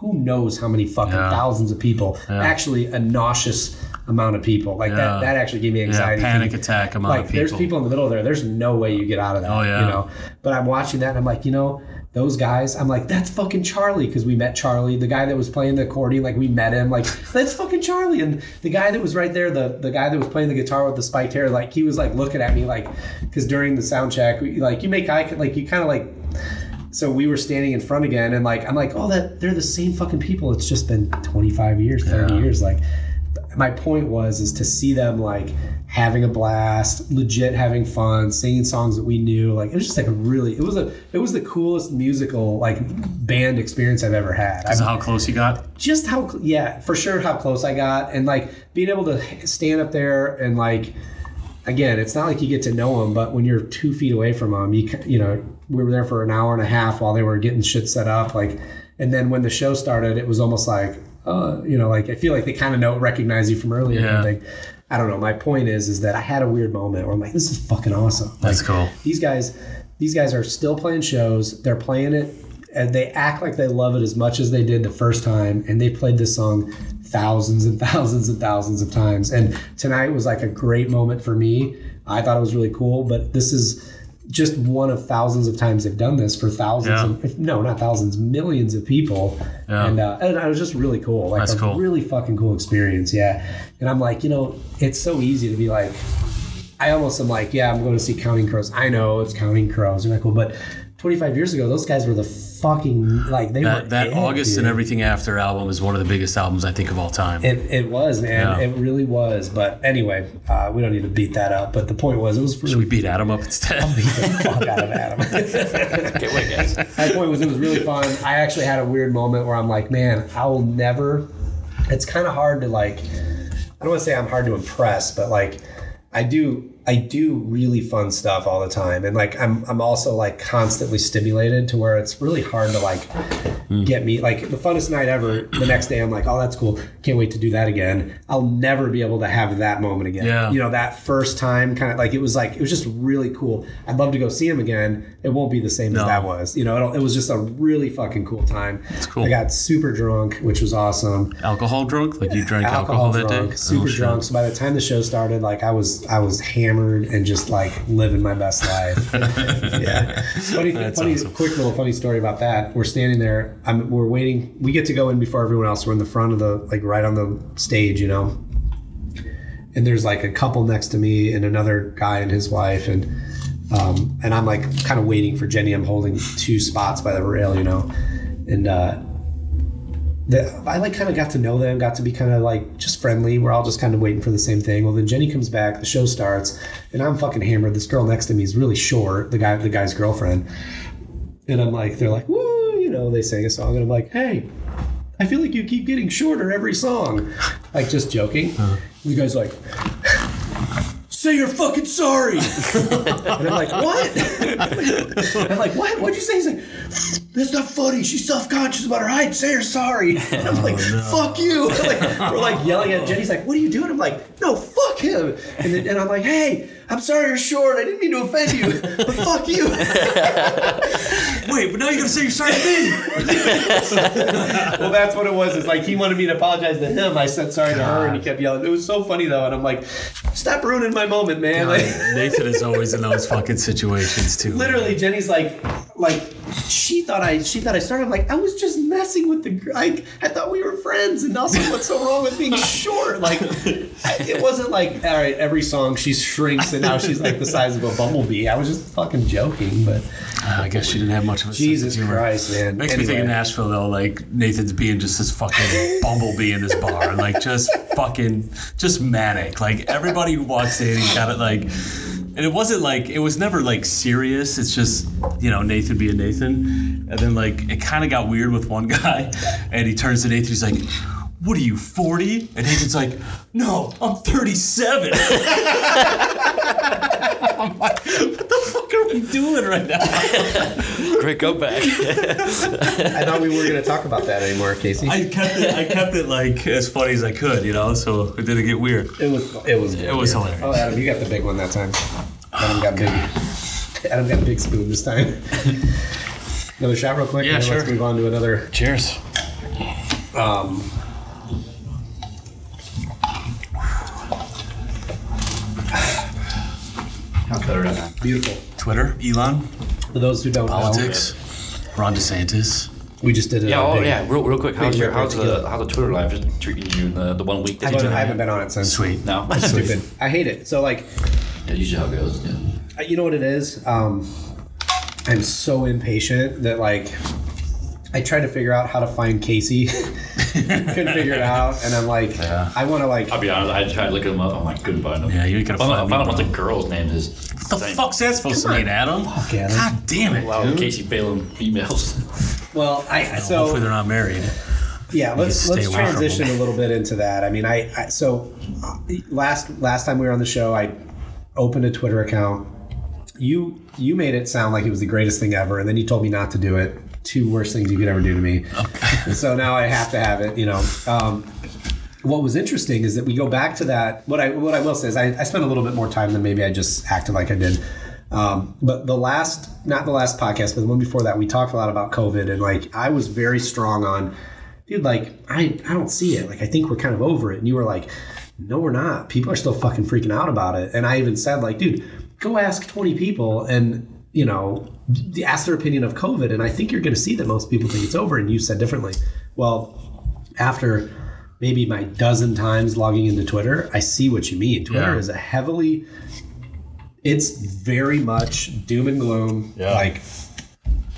who knows how many fucking Yeah. thousands of people. Actually, a nauseous amount of people. Like Yeah. that that actually gave me Yeah, anxiety. panic attack amount like of people. there's people in the middle there. There's no way you get out of that. Oh, yeah. You know. But I'm watching that and I'm like, you know, those guys. I'm like, that's fucking Charlie because we met Charlie, the guy that was playing the accordion. Like we met him. Like that's fucking Charlie. And the guy that was right there, the the guy that was playing the guitar with the spiked hair, like he was like looking at me like because during the sound check, we, like you make eye like you kind of like. So we were standing in front again, and like I'm like, oh, that they're the same fucking people. It's just been 25 years, 30 Yeah. years. Like my point was is to see them like having a blast, legit having fun, singing songs that we knew. Like it was just like a really it was a it was the coolest musical like band experience I've ever had. Is how close you got? just how yeah for sure how close I got and like being able to stand up there and like again it's not like you get to know them but when you're two feet away from them you you know we were there for an hour and a half while they were getting shit set up like and then when the show started it was almost like uh you know like I feel like they kind of know recognize you from earlier Yeah. and everything. I don't know my point is is that I had a weird moment where I'm like this is fucking awesome like, That's cool. these guys these guys are still playing shows they're playing it and they act like they love it as much as they did the first time and they played this song thousands and thousands and thousands of times and tonight was like a great moment for me i thought it was really cool but this is just one of thousands of times they've done this for thousands Yeah. of, if, no not thousands millions of people Yeah. and, uh, and it was just really cool like That's a cool. really fucking cool experience yeah and i'm like you know it's so easy to be like I almost am like, yeah, I'm going to see Counting Crows. I know it's Counting Crows. They're not cool, but 25 years ago, those guys were the fucking like they were That, that it, August dude. and Everything After album is one of the biggest albums I think of all time. It, it was man, Yeah. it really was. But anyway, uh, we don't need to beat that up. But the point was, it was Should we beat Adam up instead? beat the fuck out of Adam. Can't wait, guys. My point was, it was really fun. I actually had a weird moment where I'm like, man, I will never. It's kind of hard to like. I don't want to say I'm hard to impress, but like, I do. I do really fun stuff all the time, and like I'm. I'm also like constantly stimulated to where it's really hard to like hmm. get me like the funnest night ever. The next day, I'm like, oh, that's cool. Can't wait to do that again. I'll never be able to have that moment again. Yeah. You know, that first time, kind of like it was like it was just really cool. I'd love to go see him again. It won't be the same as that was. You know, it'll, it was just a really fucking cool time. It's cool. I got super drunk, which was awesome. alcohol drunk? Like you drank alcohol, that drunk, day? super Oh, drunk. So by the time the show started, like I was, I was hammered and just like living my best life. yeah. Funny, That's funny, awesome. quick little funny story about that. We're standing there. I'm, we're waiting. We get to go in before everyone else. We're in the front of the, like right on the stage, you know. And there's like a couple next to me and another guy and his wife and. Um, and I'm like kind of waiting for Jenny. I'm holding two spots by the rail, you know, and uh, I like kind of got to know them, got to be kind of like just friendly. We're all just kind of waiting for the same thing. Well, then Jenny comes back, the show starts, and I'm fucking hammered. This girl next to me is really short, the guy, the guy's girlfriend, and I'm like, they're like, woo, you know, they sing a song, and I'm like, hey, I feel like you keep getting shorter every song, like just joking. Uh-huh. The guy's like. say you're fucking sorry. And I'm like, what? I'm like, what? What'd you say? He's like, that's not funny. She's self conscious about her height. Say you're sorry. And I'm like, oh, fuck you. Like, we're like yelling at Jenny's like, what are you doing? I'm like, no, fuck him. And, then, and I'm like, hey, I'm sorry you're short. I didn't mean to offend you, but fuck you. Wait, but now you're gonna say you're sorry to me. well, that's what it was. It's like he wanted me to apologize to him. I said sorry to her, and he kept yelling. It was so funny though, and I'm like, stop ruining my moment, man. Like, Nathan is always in those fucking situations too. literally, Jenny's like, like she thought I, she thought I started. Like, I was just messing with the. Like, I thought we were friends, and also, what's so wrong with being short? Like, I, it wasn't like, all right, every song she shrinks, and now she's like the size of a bumblebee. I was just fucking joking, but Uh, I guess she didn't have much of a Jesus sense of humor. Christ, man. Makes me think of Nashville though, like Nathan's being just this fucking bumblebee in this bar, like just fucking, just manic. Like everybody who walks in, got it like, and it wasn't like it was never like serious. It's just you know Nathan being Nathan, and then like it kind of got weird with one guy, and he turns to Nathan, he's like. What are you, 40? And Nathan's like, no, I'm 37. I'm like, what the fuck are we doing right now? Great comeback. I thought we weren't going to talk about that anymore, Casey. I kept it. I kept it like as funny as I could, you know, so it didn't get weird. It was it was It was hilarious. Oh, Adam, you got the big one that time. Adam got big. Adam got a big spoon this time. another shot, real quick. Yeah, and then Let's sure. move on to another. Cheers. Um, beautiful. Twitter, Elon, For those who don't politics, Ron DeSantis. know, we just did it. yeah, oh big- yeah. Real, real quick, how's big your how's the how's the Twitter live just treating you the, the one week I that you haven't. I haven't been on it since. Sweet. No, It's stupid. I hate it. So like, Yeah, usually how it goes. Yeah. Uh, you know what it is um, i'm so impatient that like i tried to figure out how to find casey couldn't figure it out and i'm like Yeah. i want to like I'll be honest. I tried looking them up. I'm like, couldn't find him. Yeah, you ain't gonna I found, find I me, found out what the girl's name is. What the fuck's that supposed to mean, Adam? Fuck, Adam. God damn it, Wow, dude. Casey Phelan females. well i so Hopefully they're not married. yeah let's let's transition a little bit into that i mean i, I so last last time we were on the show i opened a twitter account you you made it sound like it was the greatest thing ever and then you told me not to do it two worst things you could ever do to me and so now i have to have it you know um, what was interesting is that we go back to that what i what i will say is i, I spent a little bit more time than maybe i just acted like i did um, but the last not the last podcast but the one before that we talked a lot about covid and like i was very strong on dude, like I, I don't see it. Like I think we're kind of over it. And you were like, no, we're not. People are still fucking freaking out about it. And I even said like, dude, go ask 20 people and you know, ask their opinion of COVID. And I think you're going to see that most people think it's over. And you said differently. Well, after maybe my dozen times logging into Twitter, I see what you mean. Twitter Yeah. is a heavily, it's very much doom and gloom. Yeah. Like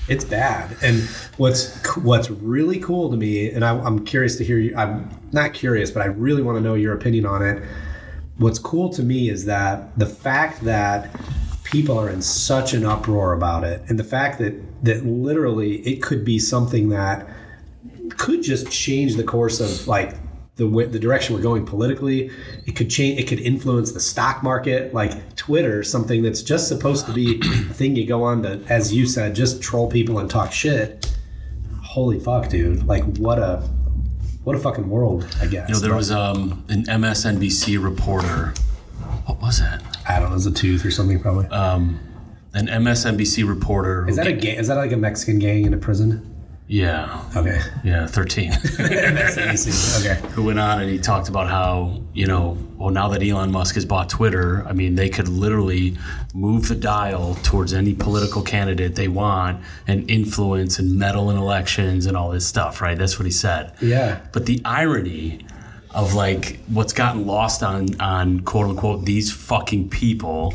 it's bad. And what's what's really cool to me, and I, I'm curious to hear you. I'm not curious, but I really want to know your opinion on it. What's cool to me is that the fact that people are in such an uproar about it, and the fact that that literally it could be something that could just change the course of like the the direction we're going politically. It could change. It could influence the stock market. Like Twitter, something that's just supposed to be a thing you go on to, as you said, just troll people and talk shit. Holy fuck, dude! Like what a what a fucking world. I guess. You know, there was um, an MSNBC reporter. What was it? I don't know. It's a tooth or something probably. Um, an MSNBC reporter. is that a gang? Is that like a Mexican gang in a prison? Yeah, Okay. yeah, thirteen. okay. who went on and he talked about how you know well now that Elon Musk has bought Twitter I mean they could literally move the dial towards any political candidate they want and influence and meddle in elections and all this stuff right that's what he said Yeah. but the irony of like what's gotten lost on on quote unquote these fucking people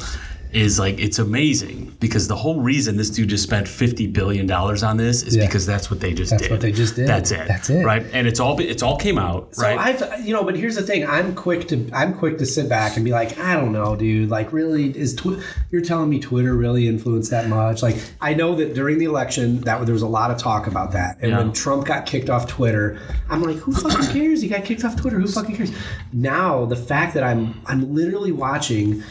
is like it's amazing because the whole reason this dude just spent 50 billion dollars on this is Yeah. because that's what they just That's did That's what they just did. that's it That's it. right and it's all it's all came out So right I've, you know, but here's the thing. I'm quick to, I'm quick to sit back and be like, I don't know, dude. Like, really, is twi- you're telling me Twitter really influenced that much? Like, I know that during the election, that there was a lot of talk about that, and Yeah. when Trump got kicked off Twitter, I'm like, who fucking cares? He got kicked off Twitter. Who fucking cares? Now, the fact that I'm, I'm literally watching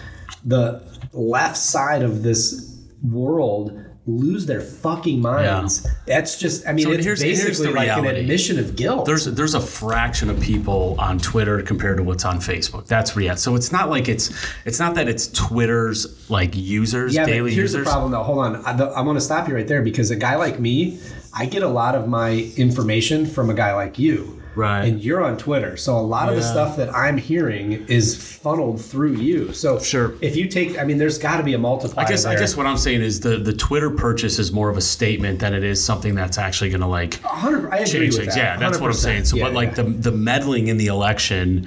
the left side of this world lose their fucking minds. That's just, I mean, So it's here's- here's basically the like an admission of guilt. there's there's a fraction of people on Twitter compared to what's on Facebook. That's reality. So it's not like it's it's not that it's Twitter's like users, yeah, daily here's users. the problem though. Hold on, I, the, I want to stop you right there because a guy like me, I get a lot of my information from a guy like you. Right. And you're on Twitter. So a lot of the stuff that I'm hearing is funneled through you. So Sure. if you take I mean there's got to be a multiplier I guess I guess what I'm saying is the the Twitter purchase is more of a statement than it is something that's actually going to like I agree change with things. that. Yeah, that's what I'm saying. So, Yeah, but like yeah. the the meddling in the election,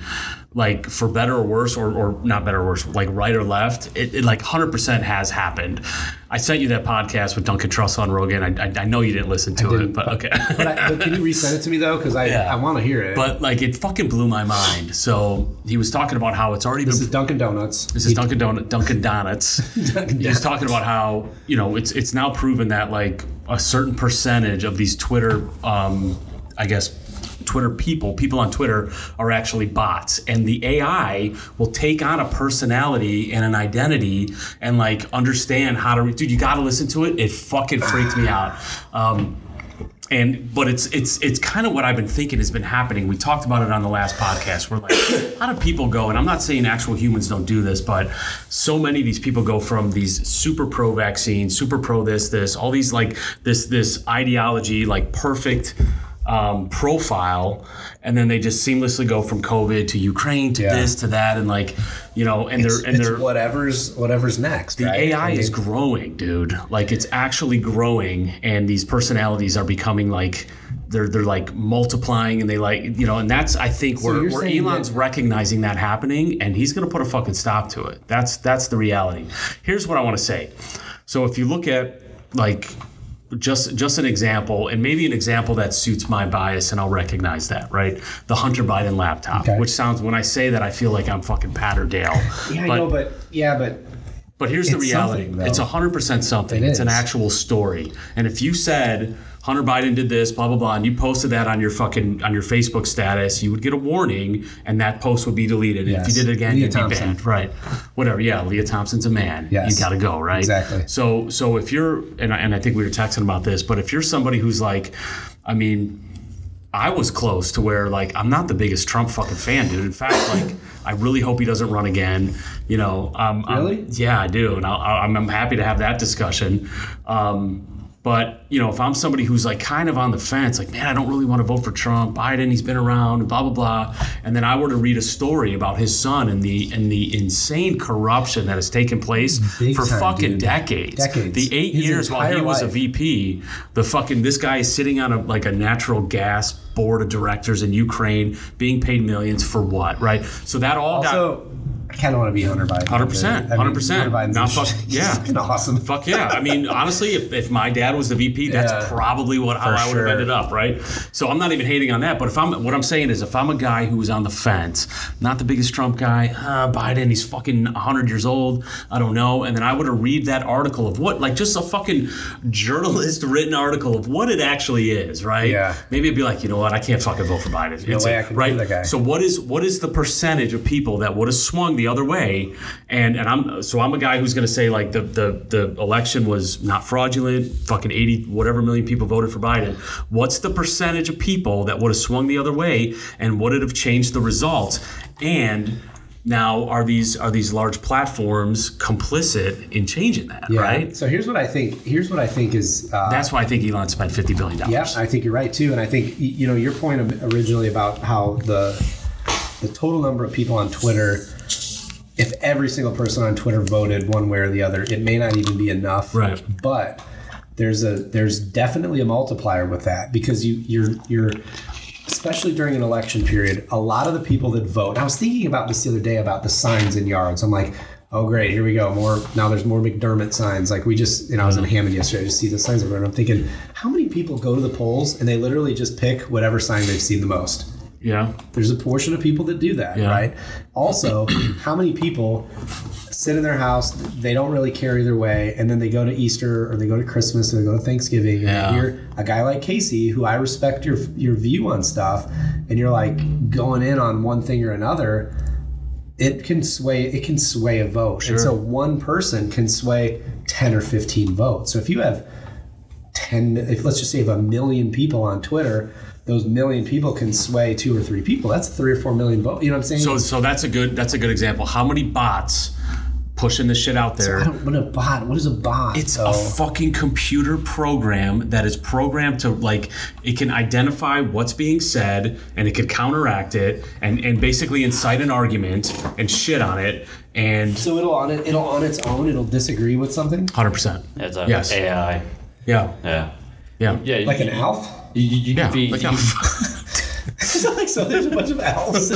like for better or worse, or, or not better or worse, like right or left, it, it like 100 percent has happened. I sent you that podcast with Duncan Trussell on Rogan. I, I, I know you didn't listen to it, didn't, but okay. but, I, but can you resend it to me though? Because I, Yeah. I want to hear it. But like it fucking blew my mind. So he was talking about how it's already this been is Dunkin' Donuts. This is Dunkin' Donut, Dunkin' Donuts. He's talking about how you know it's it's now proven that like a certain percentage of these Twitter, um, I guess. Twitter people, people on Twitter are actually bots, and the AI will take on a personality and an identity and like understand how to. Re- Dude, you got to listen to it. It fucking freaked me out. Um, and but it's it's it's kind of what I've been thinking has been happening. We talked about it on the last podcast. We're like how do people go? And I'm not saying actual humans don't do this, but so many of these people go from these super pro vaccine, super pro this this, all these like this this ideology, like perfect um, profile, and then they just seamlessly go from COVID to Ukraine to Yeah. this to that, and like you know, and they're and it's they're whatever's whatever's next. the right? AI is growing, dude. Like it's actually growing, and these personalities are becoming like they're they're like multiplying, and they like you know, and that's I think where, you're where Elon's that- recognizing that happening, and he's gonna put a fucking stop to it. That's that's the reality. Here's what I want to say. So if you look at like just just an example, and maybe an example that suits my bias, and I'll recognize that, right? The Hunter Biden laptop, Okay. which sounds when I say that, I feel like I'm fucking Pat or Dale. yeah, I know, but yeah, but But here's the reality. something, though. It's 100% something. It it's an actual story. And if you said Hunter Biden did this, blah blah blah, and you posted that on your fucking on your Facebook status, you would get a warning, and that post would be deleted. And if you did it again, Leah you'd Thompson. be banned. Right. Whatever. Yeah. Leah Thompson's a man. Yes. You got to go. Right. Exactly. So so if you're and I, and I think we were texting about this, but if you're somebody who's like, I mean. I was close to where like I'm not the biggest Trump fucking fan, dude. In fact, like I really hope he doesn't run again. You know, um, I'm- Really? yeah, I do, and I'll, I'm, I'm happy to have that discussion. Um, but you know, if I'm somebody who's like kind of on the fence, like man, I don't really want to vote for Trump, Biden, he's been around, and blah blah blah, and then I were to read a story about his son and the and the insane corruption that has taken place Big for time, fucking dude. decades, Decades. the eight His years while he was a. VP, the fucking this guy is sitting on a like a natural gas board of directors in Ukraine, being paid millions for what, right? So that all also I kind of want to be Hunter Biden. 100%, 100%. Hunter Not fuck- yeah. awesome. Fuck yeah. I mean, honestly, if, if my dad was the VP, that's Yeah. probably what how I would have ended up, right? So I'm not even hating on that. But if I'm what I'm saying is if I'm a guy who's on the fence, not the biggest Trump guy, uh, Biden, he's fucking 100 years old, I don't know. And then I would have read that article of what, like just a fucking journalist written article of what it actually is, right? Yeah. Maybe it'd be like, you know what, I can't fucking vote for Biden. no It's way a- I can right? So what is what is the percentage of people that would have swung the other way? And and I'm so I'm a guy who's going to say like the the the election was not fraudulent. Fucking eighty whatever million people voted for Biden. What's the percentage of people that would have swung the other way? And would it have changed the results? And now are these are these large platforms complicit in changing that? Yeah. Right. So here's what I think. Here's what I think is. Uh, That's why I think Elon spent fifty billion dollars. Yeah, I think you're right too, and I think you know your point originally about how the the total number of people on Twitter, if every single person on Twitter voted one way or the other, it may not even be enough. Right. But there's a there's definitely a multiplier with that because you you're you're especially during an election period, a lot of the people that vote. I was thinking about this the other day about the signs in yards. I'm like, oh great, here we go. More now. There's more McDermott signs. Like we just, you know, I was in mm-hmm. Hammond yesterday. I just see the signs everywhere. And I'm thinking, how many people go to the polls and they literally just pick whatever sign they've seen the most. Yeah. There's a portion of people that do that, Yeah. right? Also, how many people sit in their house, they don't really care either way, and then they go to Easter or they go to Christmas or they go to Thanksgiving, Yeah. and you're a guy like Casey, who I respect your your view on stuff, and you're like going in on one thing or another. it can sway it can sway a vote. And so one person can sway 10 or 15 votes. So if you have 10 if let's just say have a million people on Twitter, those million people can sway two or three people. That's three or four million votes. You know what I'm saying? So so that's a good that's a good example. How many bots pushing the shit out there? I don't what a bot. What is a bot? It's though? a fucking computer program that is programmed to like it can identify what's being said and it can counteract it and and basically incite an argument and shit on it and so it'll on it it'll on its own it'll disagree with something 100%. It's a Yes. AI. Yeah. Yeah. Yeah. Yeah. like an elf. You, you, you Yeah. can be. Like, you yeah. like so there's a bunch of elves. Go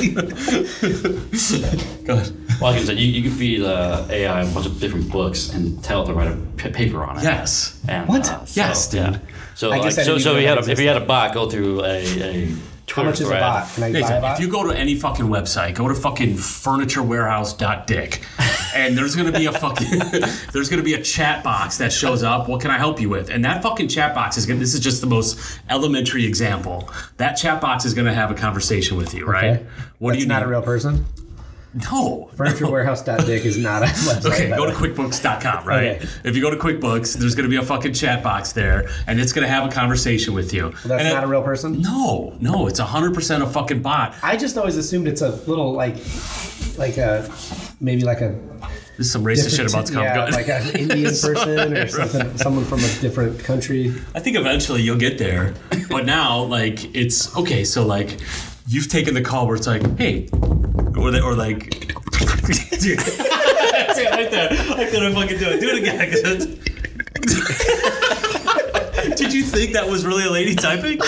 ahead. well, I said, you, you can feed uh, AI a bunch of different books and tell it to write a p- paper on it. Yes. And, What? Uh, so, Yes, dude. Yeah. So, I like, guess so, so if you had a, if you had a bot go through a, a Twitter How much is a bot? Can I buy a bot? if you go to any fucking website, go to fucking furniturewarehouse.dick, and there's gonna be a fucking there's gonna be a chat box that shows up. What can I help you with? And that fucking chat box is gonna. This is just the most elementary example. That chat box is gonna have a conversation with you, right? Okay. What That's do you not need? a real person. No. Furniturewarehouse.dick is not a website. Okay, go to. QuickBooks.com, right? Okay. If you go to QuickBooks, there's going to be a fucking chat box there, and it's going to have a conversation with you. That's And it- not a real person. No, no, it's 100% a fucking bot. I just always assumed it's a little like, like a maybe like a This is some racist shit about to come. Yeah, like an Indian person or something, someone from a different country. I think eventually you'll get there. But now, like, it's okay. So, like, you've taken the call where it's like, hey, or, they, or like, Dude, that's it right there. I couldn't fucking do it. Do it again. 'cause it's- Did you think that was really a lady typing?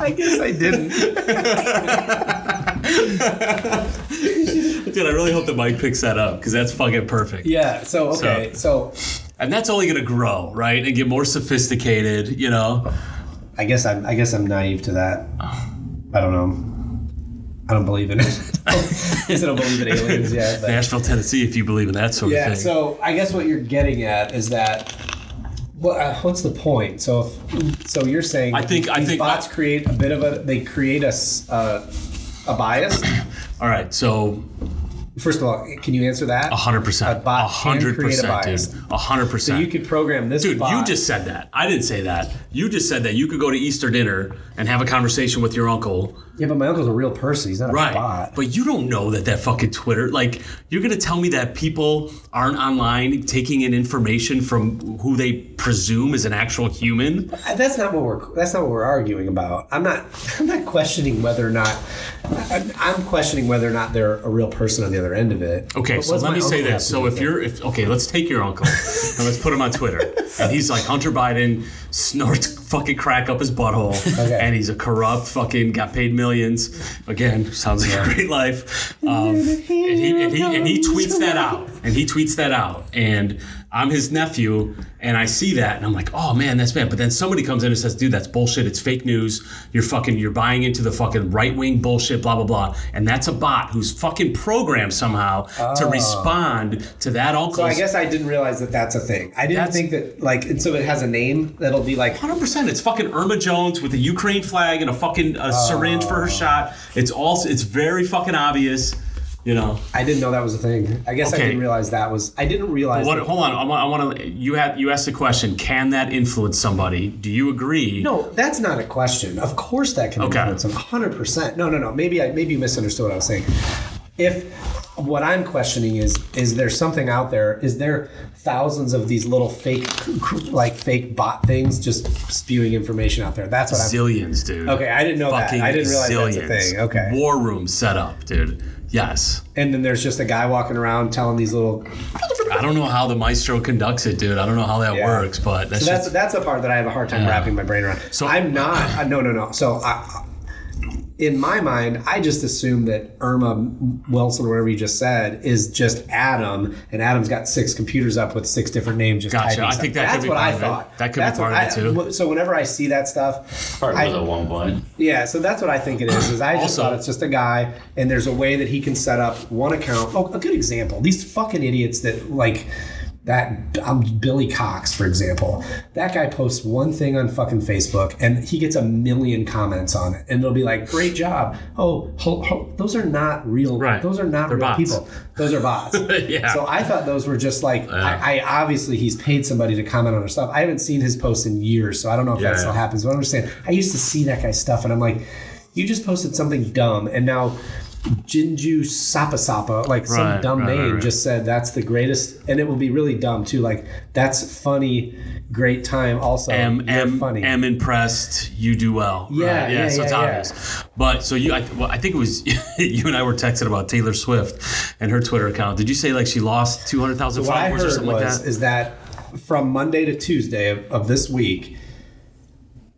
I guess I didn't. Dude, I really hope the mic picks that up because that's fucking perfect. Yeah. So okay. So, And that's only going to grow, right? And get more sophisticated, you know? I guess I'm. I guess I'm naive to that. Oh. I don't know. I don't believe in it. I don't believe in aliens yet. But. Nashville, Tennessee, if you believe in that sort Yeah. of thing. Yeah. So I guess what you're getting at is that. What, uh, what's the point? So, if, so you're saying I think- I think- bots create a bit of a they create a s- uh, a bias. All right, so First of all, can you answer that? 100%. A bot can 100%, create a bias. dude. 100%. So you could program this. Dude, bot. you just said that. I didn't say that. You just said that you could go to Easter dinner and have a conversation with your uncle. Yeah, but my uncle's a real person. He's not a Right. bot. But you don't know that that fucking Twitter, like, you're going to tell me that people aren't online taking in information from who they presume is an actual human? Uh, That's not what we're. That's not what we're arguing about. I'm not. I'm not questioning whether or not. I'm I'm questioning whether or not they're a real person on the other end of it. Okay, But so let me say uncle this. So if you're, if okay, let's take your uncle and let's put him on Twitter, and he's like Hunter Biden snorts fucking crack up his butthole, Okay. and he's a corrupt fucking got paid millions. Again, sounds like a great life. Um, and, he, and he and he tweets that out, and he tweets that out, and I'm his nephew, and I see that, and I'm like, oh man, that's bad. But then somebody comes in and says, dude, that's bullshit. It's fake news. You're fucking, you're buying into the fucking right wing bullshit, blah blah blah. And that's a bot who's fucking programmed somehow to ah. respond to that. Oh. So I guess I didn't realize that that's a thing. I didn't That's- think that like, and so it has a name that'll be like. Hundred percent. It's fucking Irma Jones with a Ukraine flag and a fucking a syringe for her ah. shot. It's all. It's very fucking obvious. You know. I didn't know that was a thing. I guess I didn't realize that was. I didn't realize. What, that- hold on. I want. I want to. You had. You asked the question. Can that influence somebody? Do you agree? No, that's not a question. Of course, that can Okay. influence them. Hundred percent. No, no, no. Maybe I maybe you misunderstood what I was saying. If what I'm questioning is is there something out there? Is there thousands of these little fake, like fake bot things just spewing information out there? That's what I'm. Zillions, dude. Okay, I didn't know that. Fucking I didn't realize that's a zillions. thing. Okay. War room set up, dude. Yes. And then there's just a guy walking around telling these little. I don't know how the maestro conducts it, dude. I don't know how that Yeah. works, but that's, So that's just, that's a part that I have a hard time wrapping my brain around. So- I'm not. no, no, no. So I, in my mind, I just assume that Irma Wilson, or whatever you just said, is just Adam, and Adam's got six computers up with six different names. Just Gotcha. I stuff. think that could that's be what part I of it. thought. That could be part what of it, too. So whenever I see that stuff, Part I- was at one point. yeah, so that's what I think it is. Is I just Also- thought it's just a guy, and there's a way that he can set up one account. Oh, a good example. These fucking idiots that like that um, Billy Cox, for example, that guy posts one thing on fucking Facebook and he gets a million comments on it, and it'll be like, "Great job!" Oh, ho, ho. those are not real. Right. Those are not They're real bots. people. Those are bots. Yeah. So I thought those were just like I, I obviously he's paid somebody to comment on her stuff. I haven't seen his posts in years, so I don't know if Yeah, that still yeah. happens. But I'm just saying, I used to see that guy's stuff, and I'm like, you just posted something dumb, and now Jinju Sapa Sapa, like some dumb right, right, name, right. just said that's the greatest, and it will be really dumb too. Like that's funny, great time. Also, am am funny. am impressed. You do well. Yeah, right? yeah, So it's yeah, yeah. obvious. But so you, I, well, I think it was you and I were texting about Taylor Swift and her Twitter account. Did you say like she lost two hundred thousand followers or something like that? is that from Monday to Tuesday of, of this week,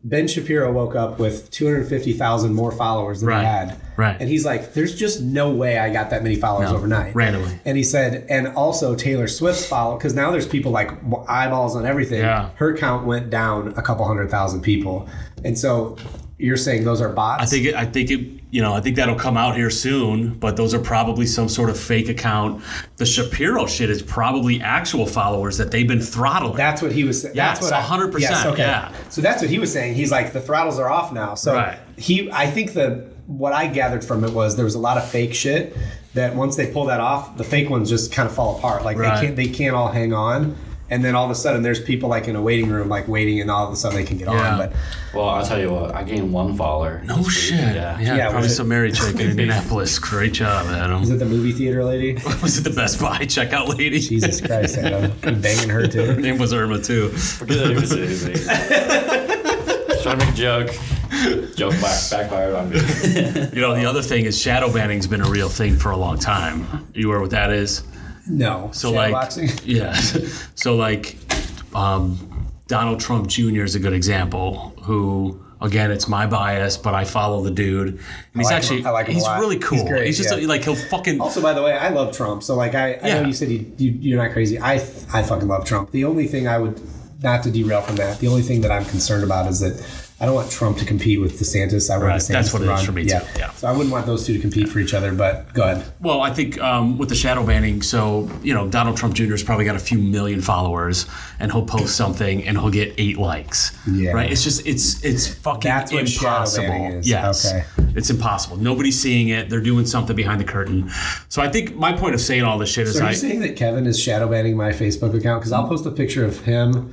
Ben Shapiro woke up with 250,000 more followers than Right, he had. right. And he's like, there's just no way I got that many followers No, overnight. randomly. And he said, and also Taylor Swift's follow, because now there's people like eyeballs on everything. Yeah. Her count went down a couple hundred thousand people. And so you're saying those are bots? I think it, I think it, you know, I think that'll come out here soon. But those are probably some sort of fake account. The Shapiro shit is probably actual followers that they've been throttling. That's what he was saying. Yes, that's what I- 100%, Yes, okay. yeah. So that's what he was saying. He's like the throttles are off now. So Right. he, I think the what I gathered from it was there was a lot of fake shit that once they pull that off, the fake ones just kind of fall apart. Like Right. they can't they can't all hang on. And then all of a sudden, there's people like in a waiting room, like waiting, and all of a sudden they can get Yeah. on. But Well, I'll tell you what, I gained one follower. no shit. Yeah, Yeah. Yeah, probably some married chick in Indianapolis. Great job, is Adam. it the movie theater lady? Was it the Best Buy checkout lady? Jesus Christ, Adam. I'm banging her Her too. name was Irma too. Forget that I even said anything. Just trying to make a joke. Joke back, backfired on me. You know, the other thing is shadow banning's been a real thing for a long time. You aware what that is? No. So like, yeah. So like, um, Donald Trump Jr. is a good example. Who again, it's my bias, but I follow the dude, and he's like him. actually I like him a he's really cool. He's, great, just yeah. like he'll fucking Also, by the way, I love Trump. So, like, I, I Yeah. know you said you, you, you're not crazy. I, I fucking love Trump. The only thing I would, not to derail from that, the only thing that I'm concerned about is that I don't want Trump to compete with DeSantis. I want Right, DeSantis that's what to it is run. for me, yeah. too. Yeah. So I wouldn't want those two to compete for each other. But go ahead. Well, I think um, with the shadow banning, so you know, Donald Trump Jr. has probably got a few million followers, and he'll post something and he'll get eight likes. Yeah. Right. It's just it's it's fucking That's impossible. is. Yes. Okay. It's impossible. Nobody's seeing it. They're doing something behind the curtain. So I think my point of saying all this shit is So are I you saying that Kevin is shadow banning my Facebook account? Because I'll post a picture of him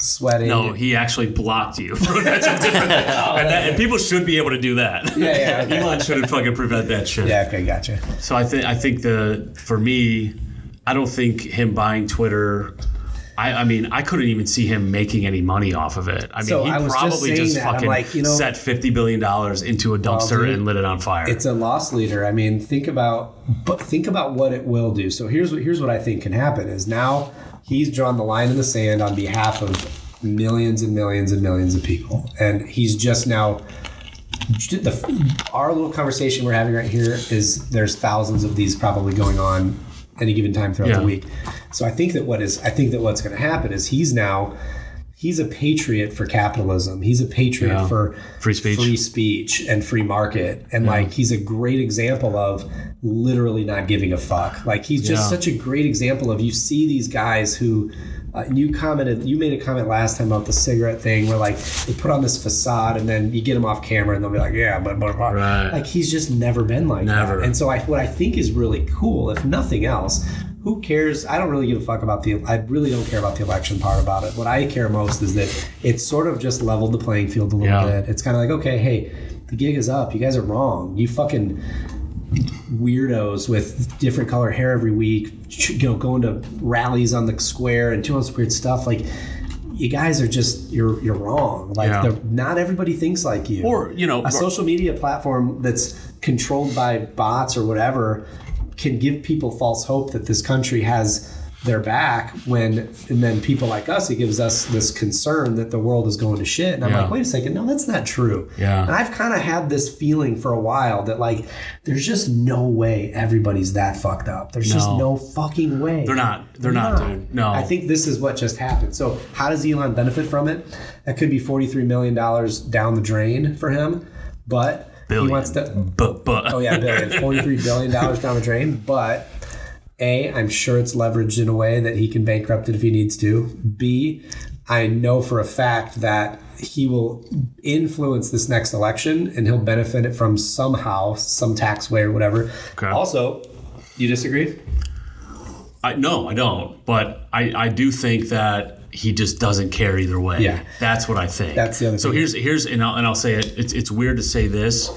sweating. no, he actually blocked you. That's a different thing. Oh, and, that, and people should be able to do that. Yeah, yeah, okay. Elon shouldn't fucking prevent that shit. Yeah. Okay. Gotcha. So I think I think the for me, I don't think him buying Twitter. I, I mean, I couldn't even see him making any money off of it. I mean, So he I just probably saying just, fucking like, you know- set fifty billion dollars into a dumpster dude, and lit it on fire. it's a loss leader. I mean, think about but think about what it will do. So here's what here's what I think can happen is now he's drawn the line in the sand on behalf of millions and millions and millions of people, and he's just now. The, our little conversation we're having right here is there's thousands of these probably going on any given time throughout Yeah. the week. So I think that what is I think that what's going to happen is he's now he's a patriot for capitalism. He's a patriot Yeah. for Free speech. free speech and free market. And like he's a great example of literally not giving a fuck. Like he's just Yeah. such a great example of you see these guys who uh, you commented you made a comment last time about the cigarette thing where like they put on this facade and then you get them off camera and they'll be like yeah but, but, but. Right. like he's just never been like Never. that and so I, what i think is really cool if nothing else who cares i don't really give a fuck about the i really don't care about the election part about it what i care most is that it's sort of just leveled the playing field a little Yeah. bit it's kind of like okay hey the gig is up you guys are wrong you fucking weirdos with different color hair every week, you know, going to rallies on the square and doing all this weird stuff. Like, you guys are just you're you're wrong. Like, Yeah. not everybody thinks like you. or you know, a social media platform that's controlled by bots or whatever can give people false hope that this country has their back when and then people like us it gives us this concern that the world is going to shit and i'm Yeah. like wait a second no that's not true Yeah. and i've kind of had this feeling for a while that like there's just no way everybody's that fucked up there's just No. no fucking way They're not. They're not, dude. No. I think this is what just happened. So, how does Elon benefit from it? That could be $43 million down the drain for him, but billion. he wants to. But but Oh, yeah, billion. $43 billion down the drain, but A, I'm sure it's leveraged in a way that he can bankrupt it if he needs to. B, I know for a fact that he will influence this next election and he'll benefit it from somehow, some tax way or whatever. Okay. Also, you disagree? I no, I don't. But I, I do think that he just doesn't care either way. Yeah. that's what I think. That's the other So thing. here's here's and I'll, and I'll say it. It's it's weird to say this.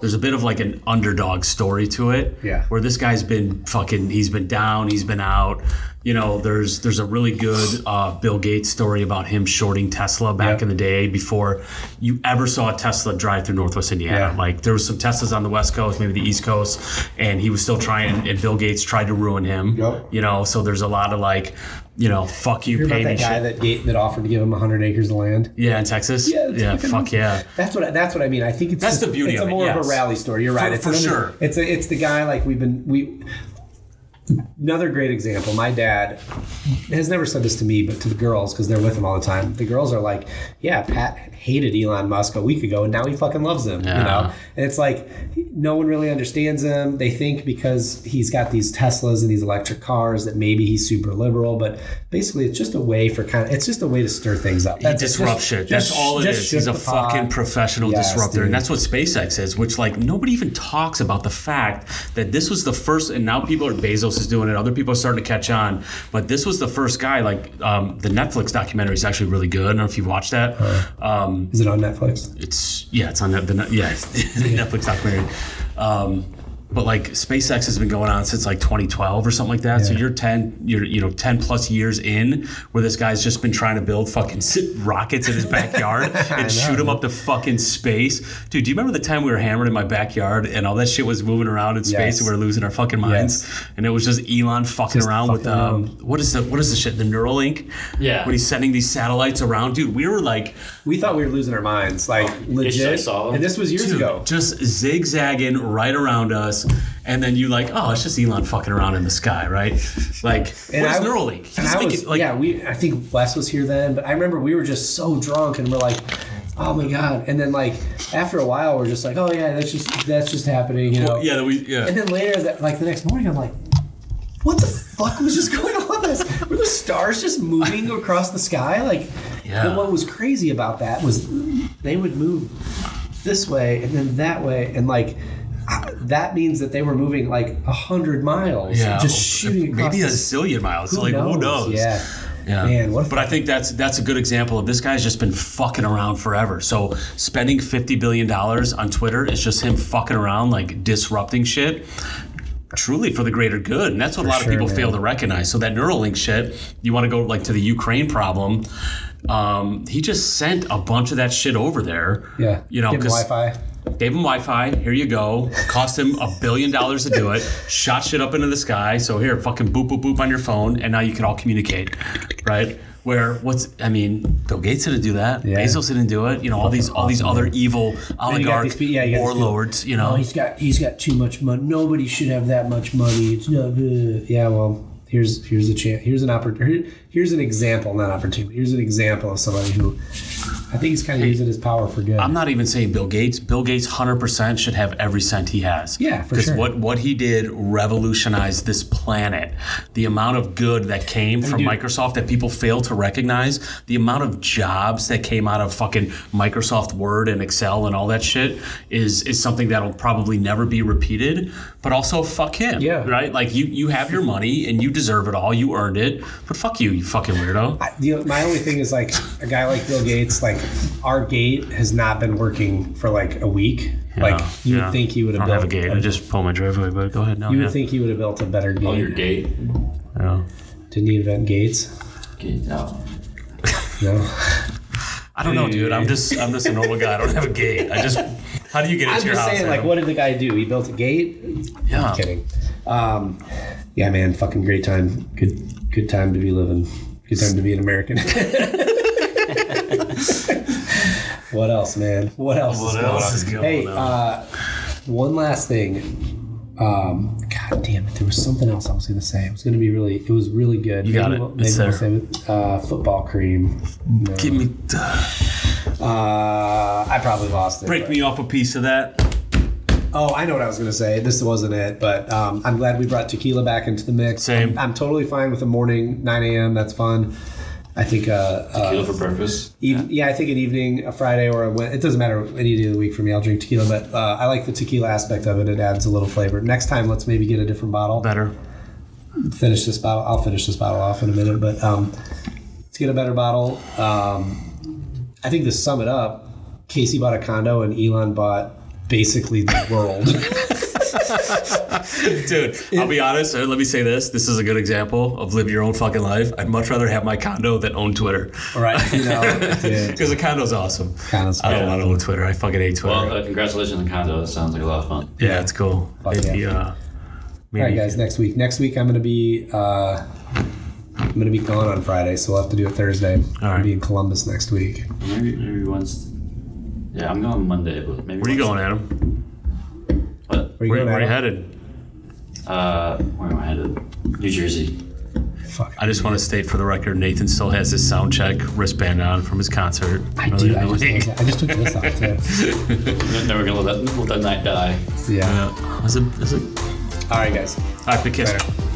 There's a bit of like an underdog story to it. Yeah. Where this guy's been fucking. He's been down. He's been out. You know, there's there's a really good uh, Bill Gates story about him shorting Tesla back Yep. in the day before you ever saw a Tesla drive through Northwest Indiana. Yeah. Like there was some Teslas on the West Coast, maybe the East Coast, and he was still trying. And Bill Gates tried to ruin him. Yep. You know, so there's a lot of like, you know, fuck you, Hear pay that guy shit. that gate, that offered to give him 100 acres of land? yeah, in Texas. Yeah, yeah fuck yeah. That's what I, that's what I mean. I think it's That's just- the beauty It's of a it, more of a rally story. You're right. For- it's for sure. It's a, it's the guy like we've been we. Another great example. My dad has never said this to me, but to the girls because they're with him all the time. The girls are like, "Yeah, Pat hated Elon Musk a week ago, and now he fucking loves him." You know, and it's like no one really understands him. They think because he's got these Teslas and these electric cars that maybe he's super liberal, but basically it's just a way for kind of it's just a way to stir things up. That's it. disrupts Just- shit. just- That's all it is. He's a fucking professional Yes, disruptor. dude. And that's what SpaceX is, which like nobody even talks about the fact that this was the first and now people are Bezos is doing it, other people are starting to catch on. But this was the first guy, like um, the Netflix documentary is actually really good. I don't know if you've watched that. Um, Is it on Netflix? it's yeah, it's on the, the yeah, the Netflix documentary. Um, but like SpaceX has been going on since like 2012 or something like that. So you're 10, you're you know 10 plus years in, where this guy's just been trying to build fucking rockets in his backyard and shoot them up to fucking space. Dude, do you remember the time we were hammered in my backyard and all that shit was moving around in space Yes. and we were losing our fucking minds? And it was just Elon fucking Just around with fucking um, around. what is the what is the shit? The Neuralink. Yeah. When he's sending these satellites around, dude, we were like. We thought we were losing our minds, like legit. I saw them. And this was years Dude, ago. Just zigzagging right around us, and then you like, oh, it's just Elon fucking around in the sky, right? Like, And what is I- Neuralink? And He's I making- was, like, yeah, we. I think Wes was here then, but I remember we were just so drunk, and we're like, "Oh my god!" And then like after a while, we're just like, "Oh yeah, that's just that's just happening," you know. yeah, we, yeah. And then later, that like the next morning, I'm like, "What the fuck was just going on? This were the stars just moving across the sky?" Like, Yeah. and what was crazy about that was they would move this way and then that way, and like. That means that they were moving like a hundred miles, yeah, just shooting across maybe a zillion miles. who like, who knows? Yeah. Yeah. Man, what but I think that's that's a good example of this guy's just been fucking around forever. So spending fifty billion dollars on Twitter is just him fucking around, like disrupting shit. Truly for the greater good, and that's what a lot sure, of people man. fail to recognize. So that Neuralink shit, you want to go like to the Ukraine problem. Um, he just sent a bunch of that shit over there. Yeah. you know, Give him 'cause- Wi-Fi. Gave him Wi-Fi. Here you go. Cost him a billion dollars to do it. Shot shit up into the sky. So here, fucking boop boop boop on your phone, and now you can all communicate, right? Where what's I mean, Bill Gates didn't do that. Yeah. Bezos didn't do it. You know, all these all these other evil oligarchs, you got oligarch these pe- yeah, you got these people- warlords. You know, Oh, he's got he's got too much money. Nobody should have that much money. It's not. Uh, yeah, well, here's here's a chance. Here's an opportunity. Here's an example, not opportunity. Here's an example of somebody who I think he's kind of using his power for good. I'm not even saying Bill Gates. Bill Gates, hundred percent, should have every cent he has. Yeah, for Because sure. what what he did revolutionized this planet. The amount of good that came from dude- Microsoft that people fail to recognize. The amount of jobs that came out of fucking Microsoft Word and Excel and all that shit is is something that'll probably never be repeated. But also, fuck him. Yeah. Right. Like you you have your money and you deserve it all. You earned it. But fuck you fucking weirdo. I, the, my only thing is like a guy like Bill Gates. Like our gate has not been working for like a week. like you yeah. would think he would I have don't built. have a gate. I just pull my driveway. But go ahead now. you yeah. would think he would have built a better gate. Oh, your gate. Yeah. Didn't he invent gates? Gate out. No. I don't know, dude. I'm just I'm just a normal guy. I don't have a gate. I just how do you get into I'm your just house? saying, like, what did the guy do? He built a gate. Yeah. I'm kidding. Um, yeah, man, fucking great time. Good, good time to be living. Good time to be an American. what else, man? What else? What is going else on? is going hey, on? uh, one last thing. Um, God damn it! There was something else I was going to say. It was going to be really. It was really good. You got maybe it. We'll, maybe It's we'll there. save it. Uh, football cream. No. Give me Uh, I probably lost it. break but- me off a piece of that. Oh, I know what I was going to say. This wasn't it, but um, I'm glad we brought tequila back into the mix. Same. I'm, I'm totally fine with the morning 9 a.m. That's fun. I think. Uh, Tequila uh, for breakfast. eve- yeah. I think an evening, a Friday, or a Wed- it doesn't matter any day of the week for me. I'll drink tequila, but uh, I like the tequila aspect of it. It adds a little flavor. Next time, let's maybe get a different bottle. Better. Finish this bottle. I'll finish this bottle off in a minute, but um, let's get a better bottle. Um, I think to sum it up, Casey bought a condo and Elon bought basically the world. Dude, I'll be honest. uh, Let me say this. This is a good example of live your own fucking life. I'd much rather have my condo than own Twitter. right? You know. Because the condo's awesome. Condo's I don't want to own Twitter. I fucking hate Twitter. Well, uh, congratulations on the condo. That sounds like a lot of fun. yeah, it's cool. Fuck Maybe, yeah. uh, All maybe right, guys. Next week. Next week, I'm gonna be. Uh, I'm gonna be gone on Friday, so we'll have to do it Thursday. All I'll be in Columbus next week. Maybe maybe Wednesday. Yeah, I'm going Monday, but maybe. Where are you going, Adam? What? Where you Where, going? where are you Adam? headed? Uh, where am I headed? New Jersey. Fuck. I just want to state for the record, Nathan still has his sound check wristband on from his concert. I do. I in just. I just took this off too. Never gonna let that, let that night die. Yeah. Yeah. Is it, is it? All right, guys. All right, big kiss. Later.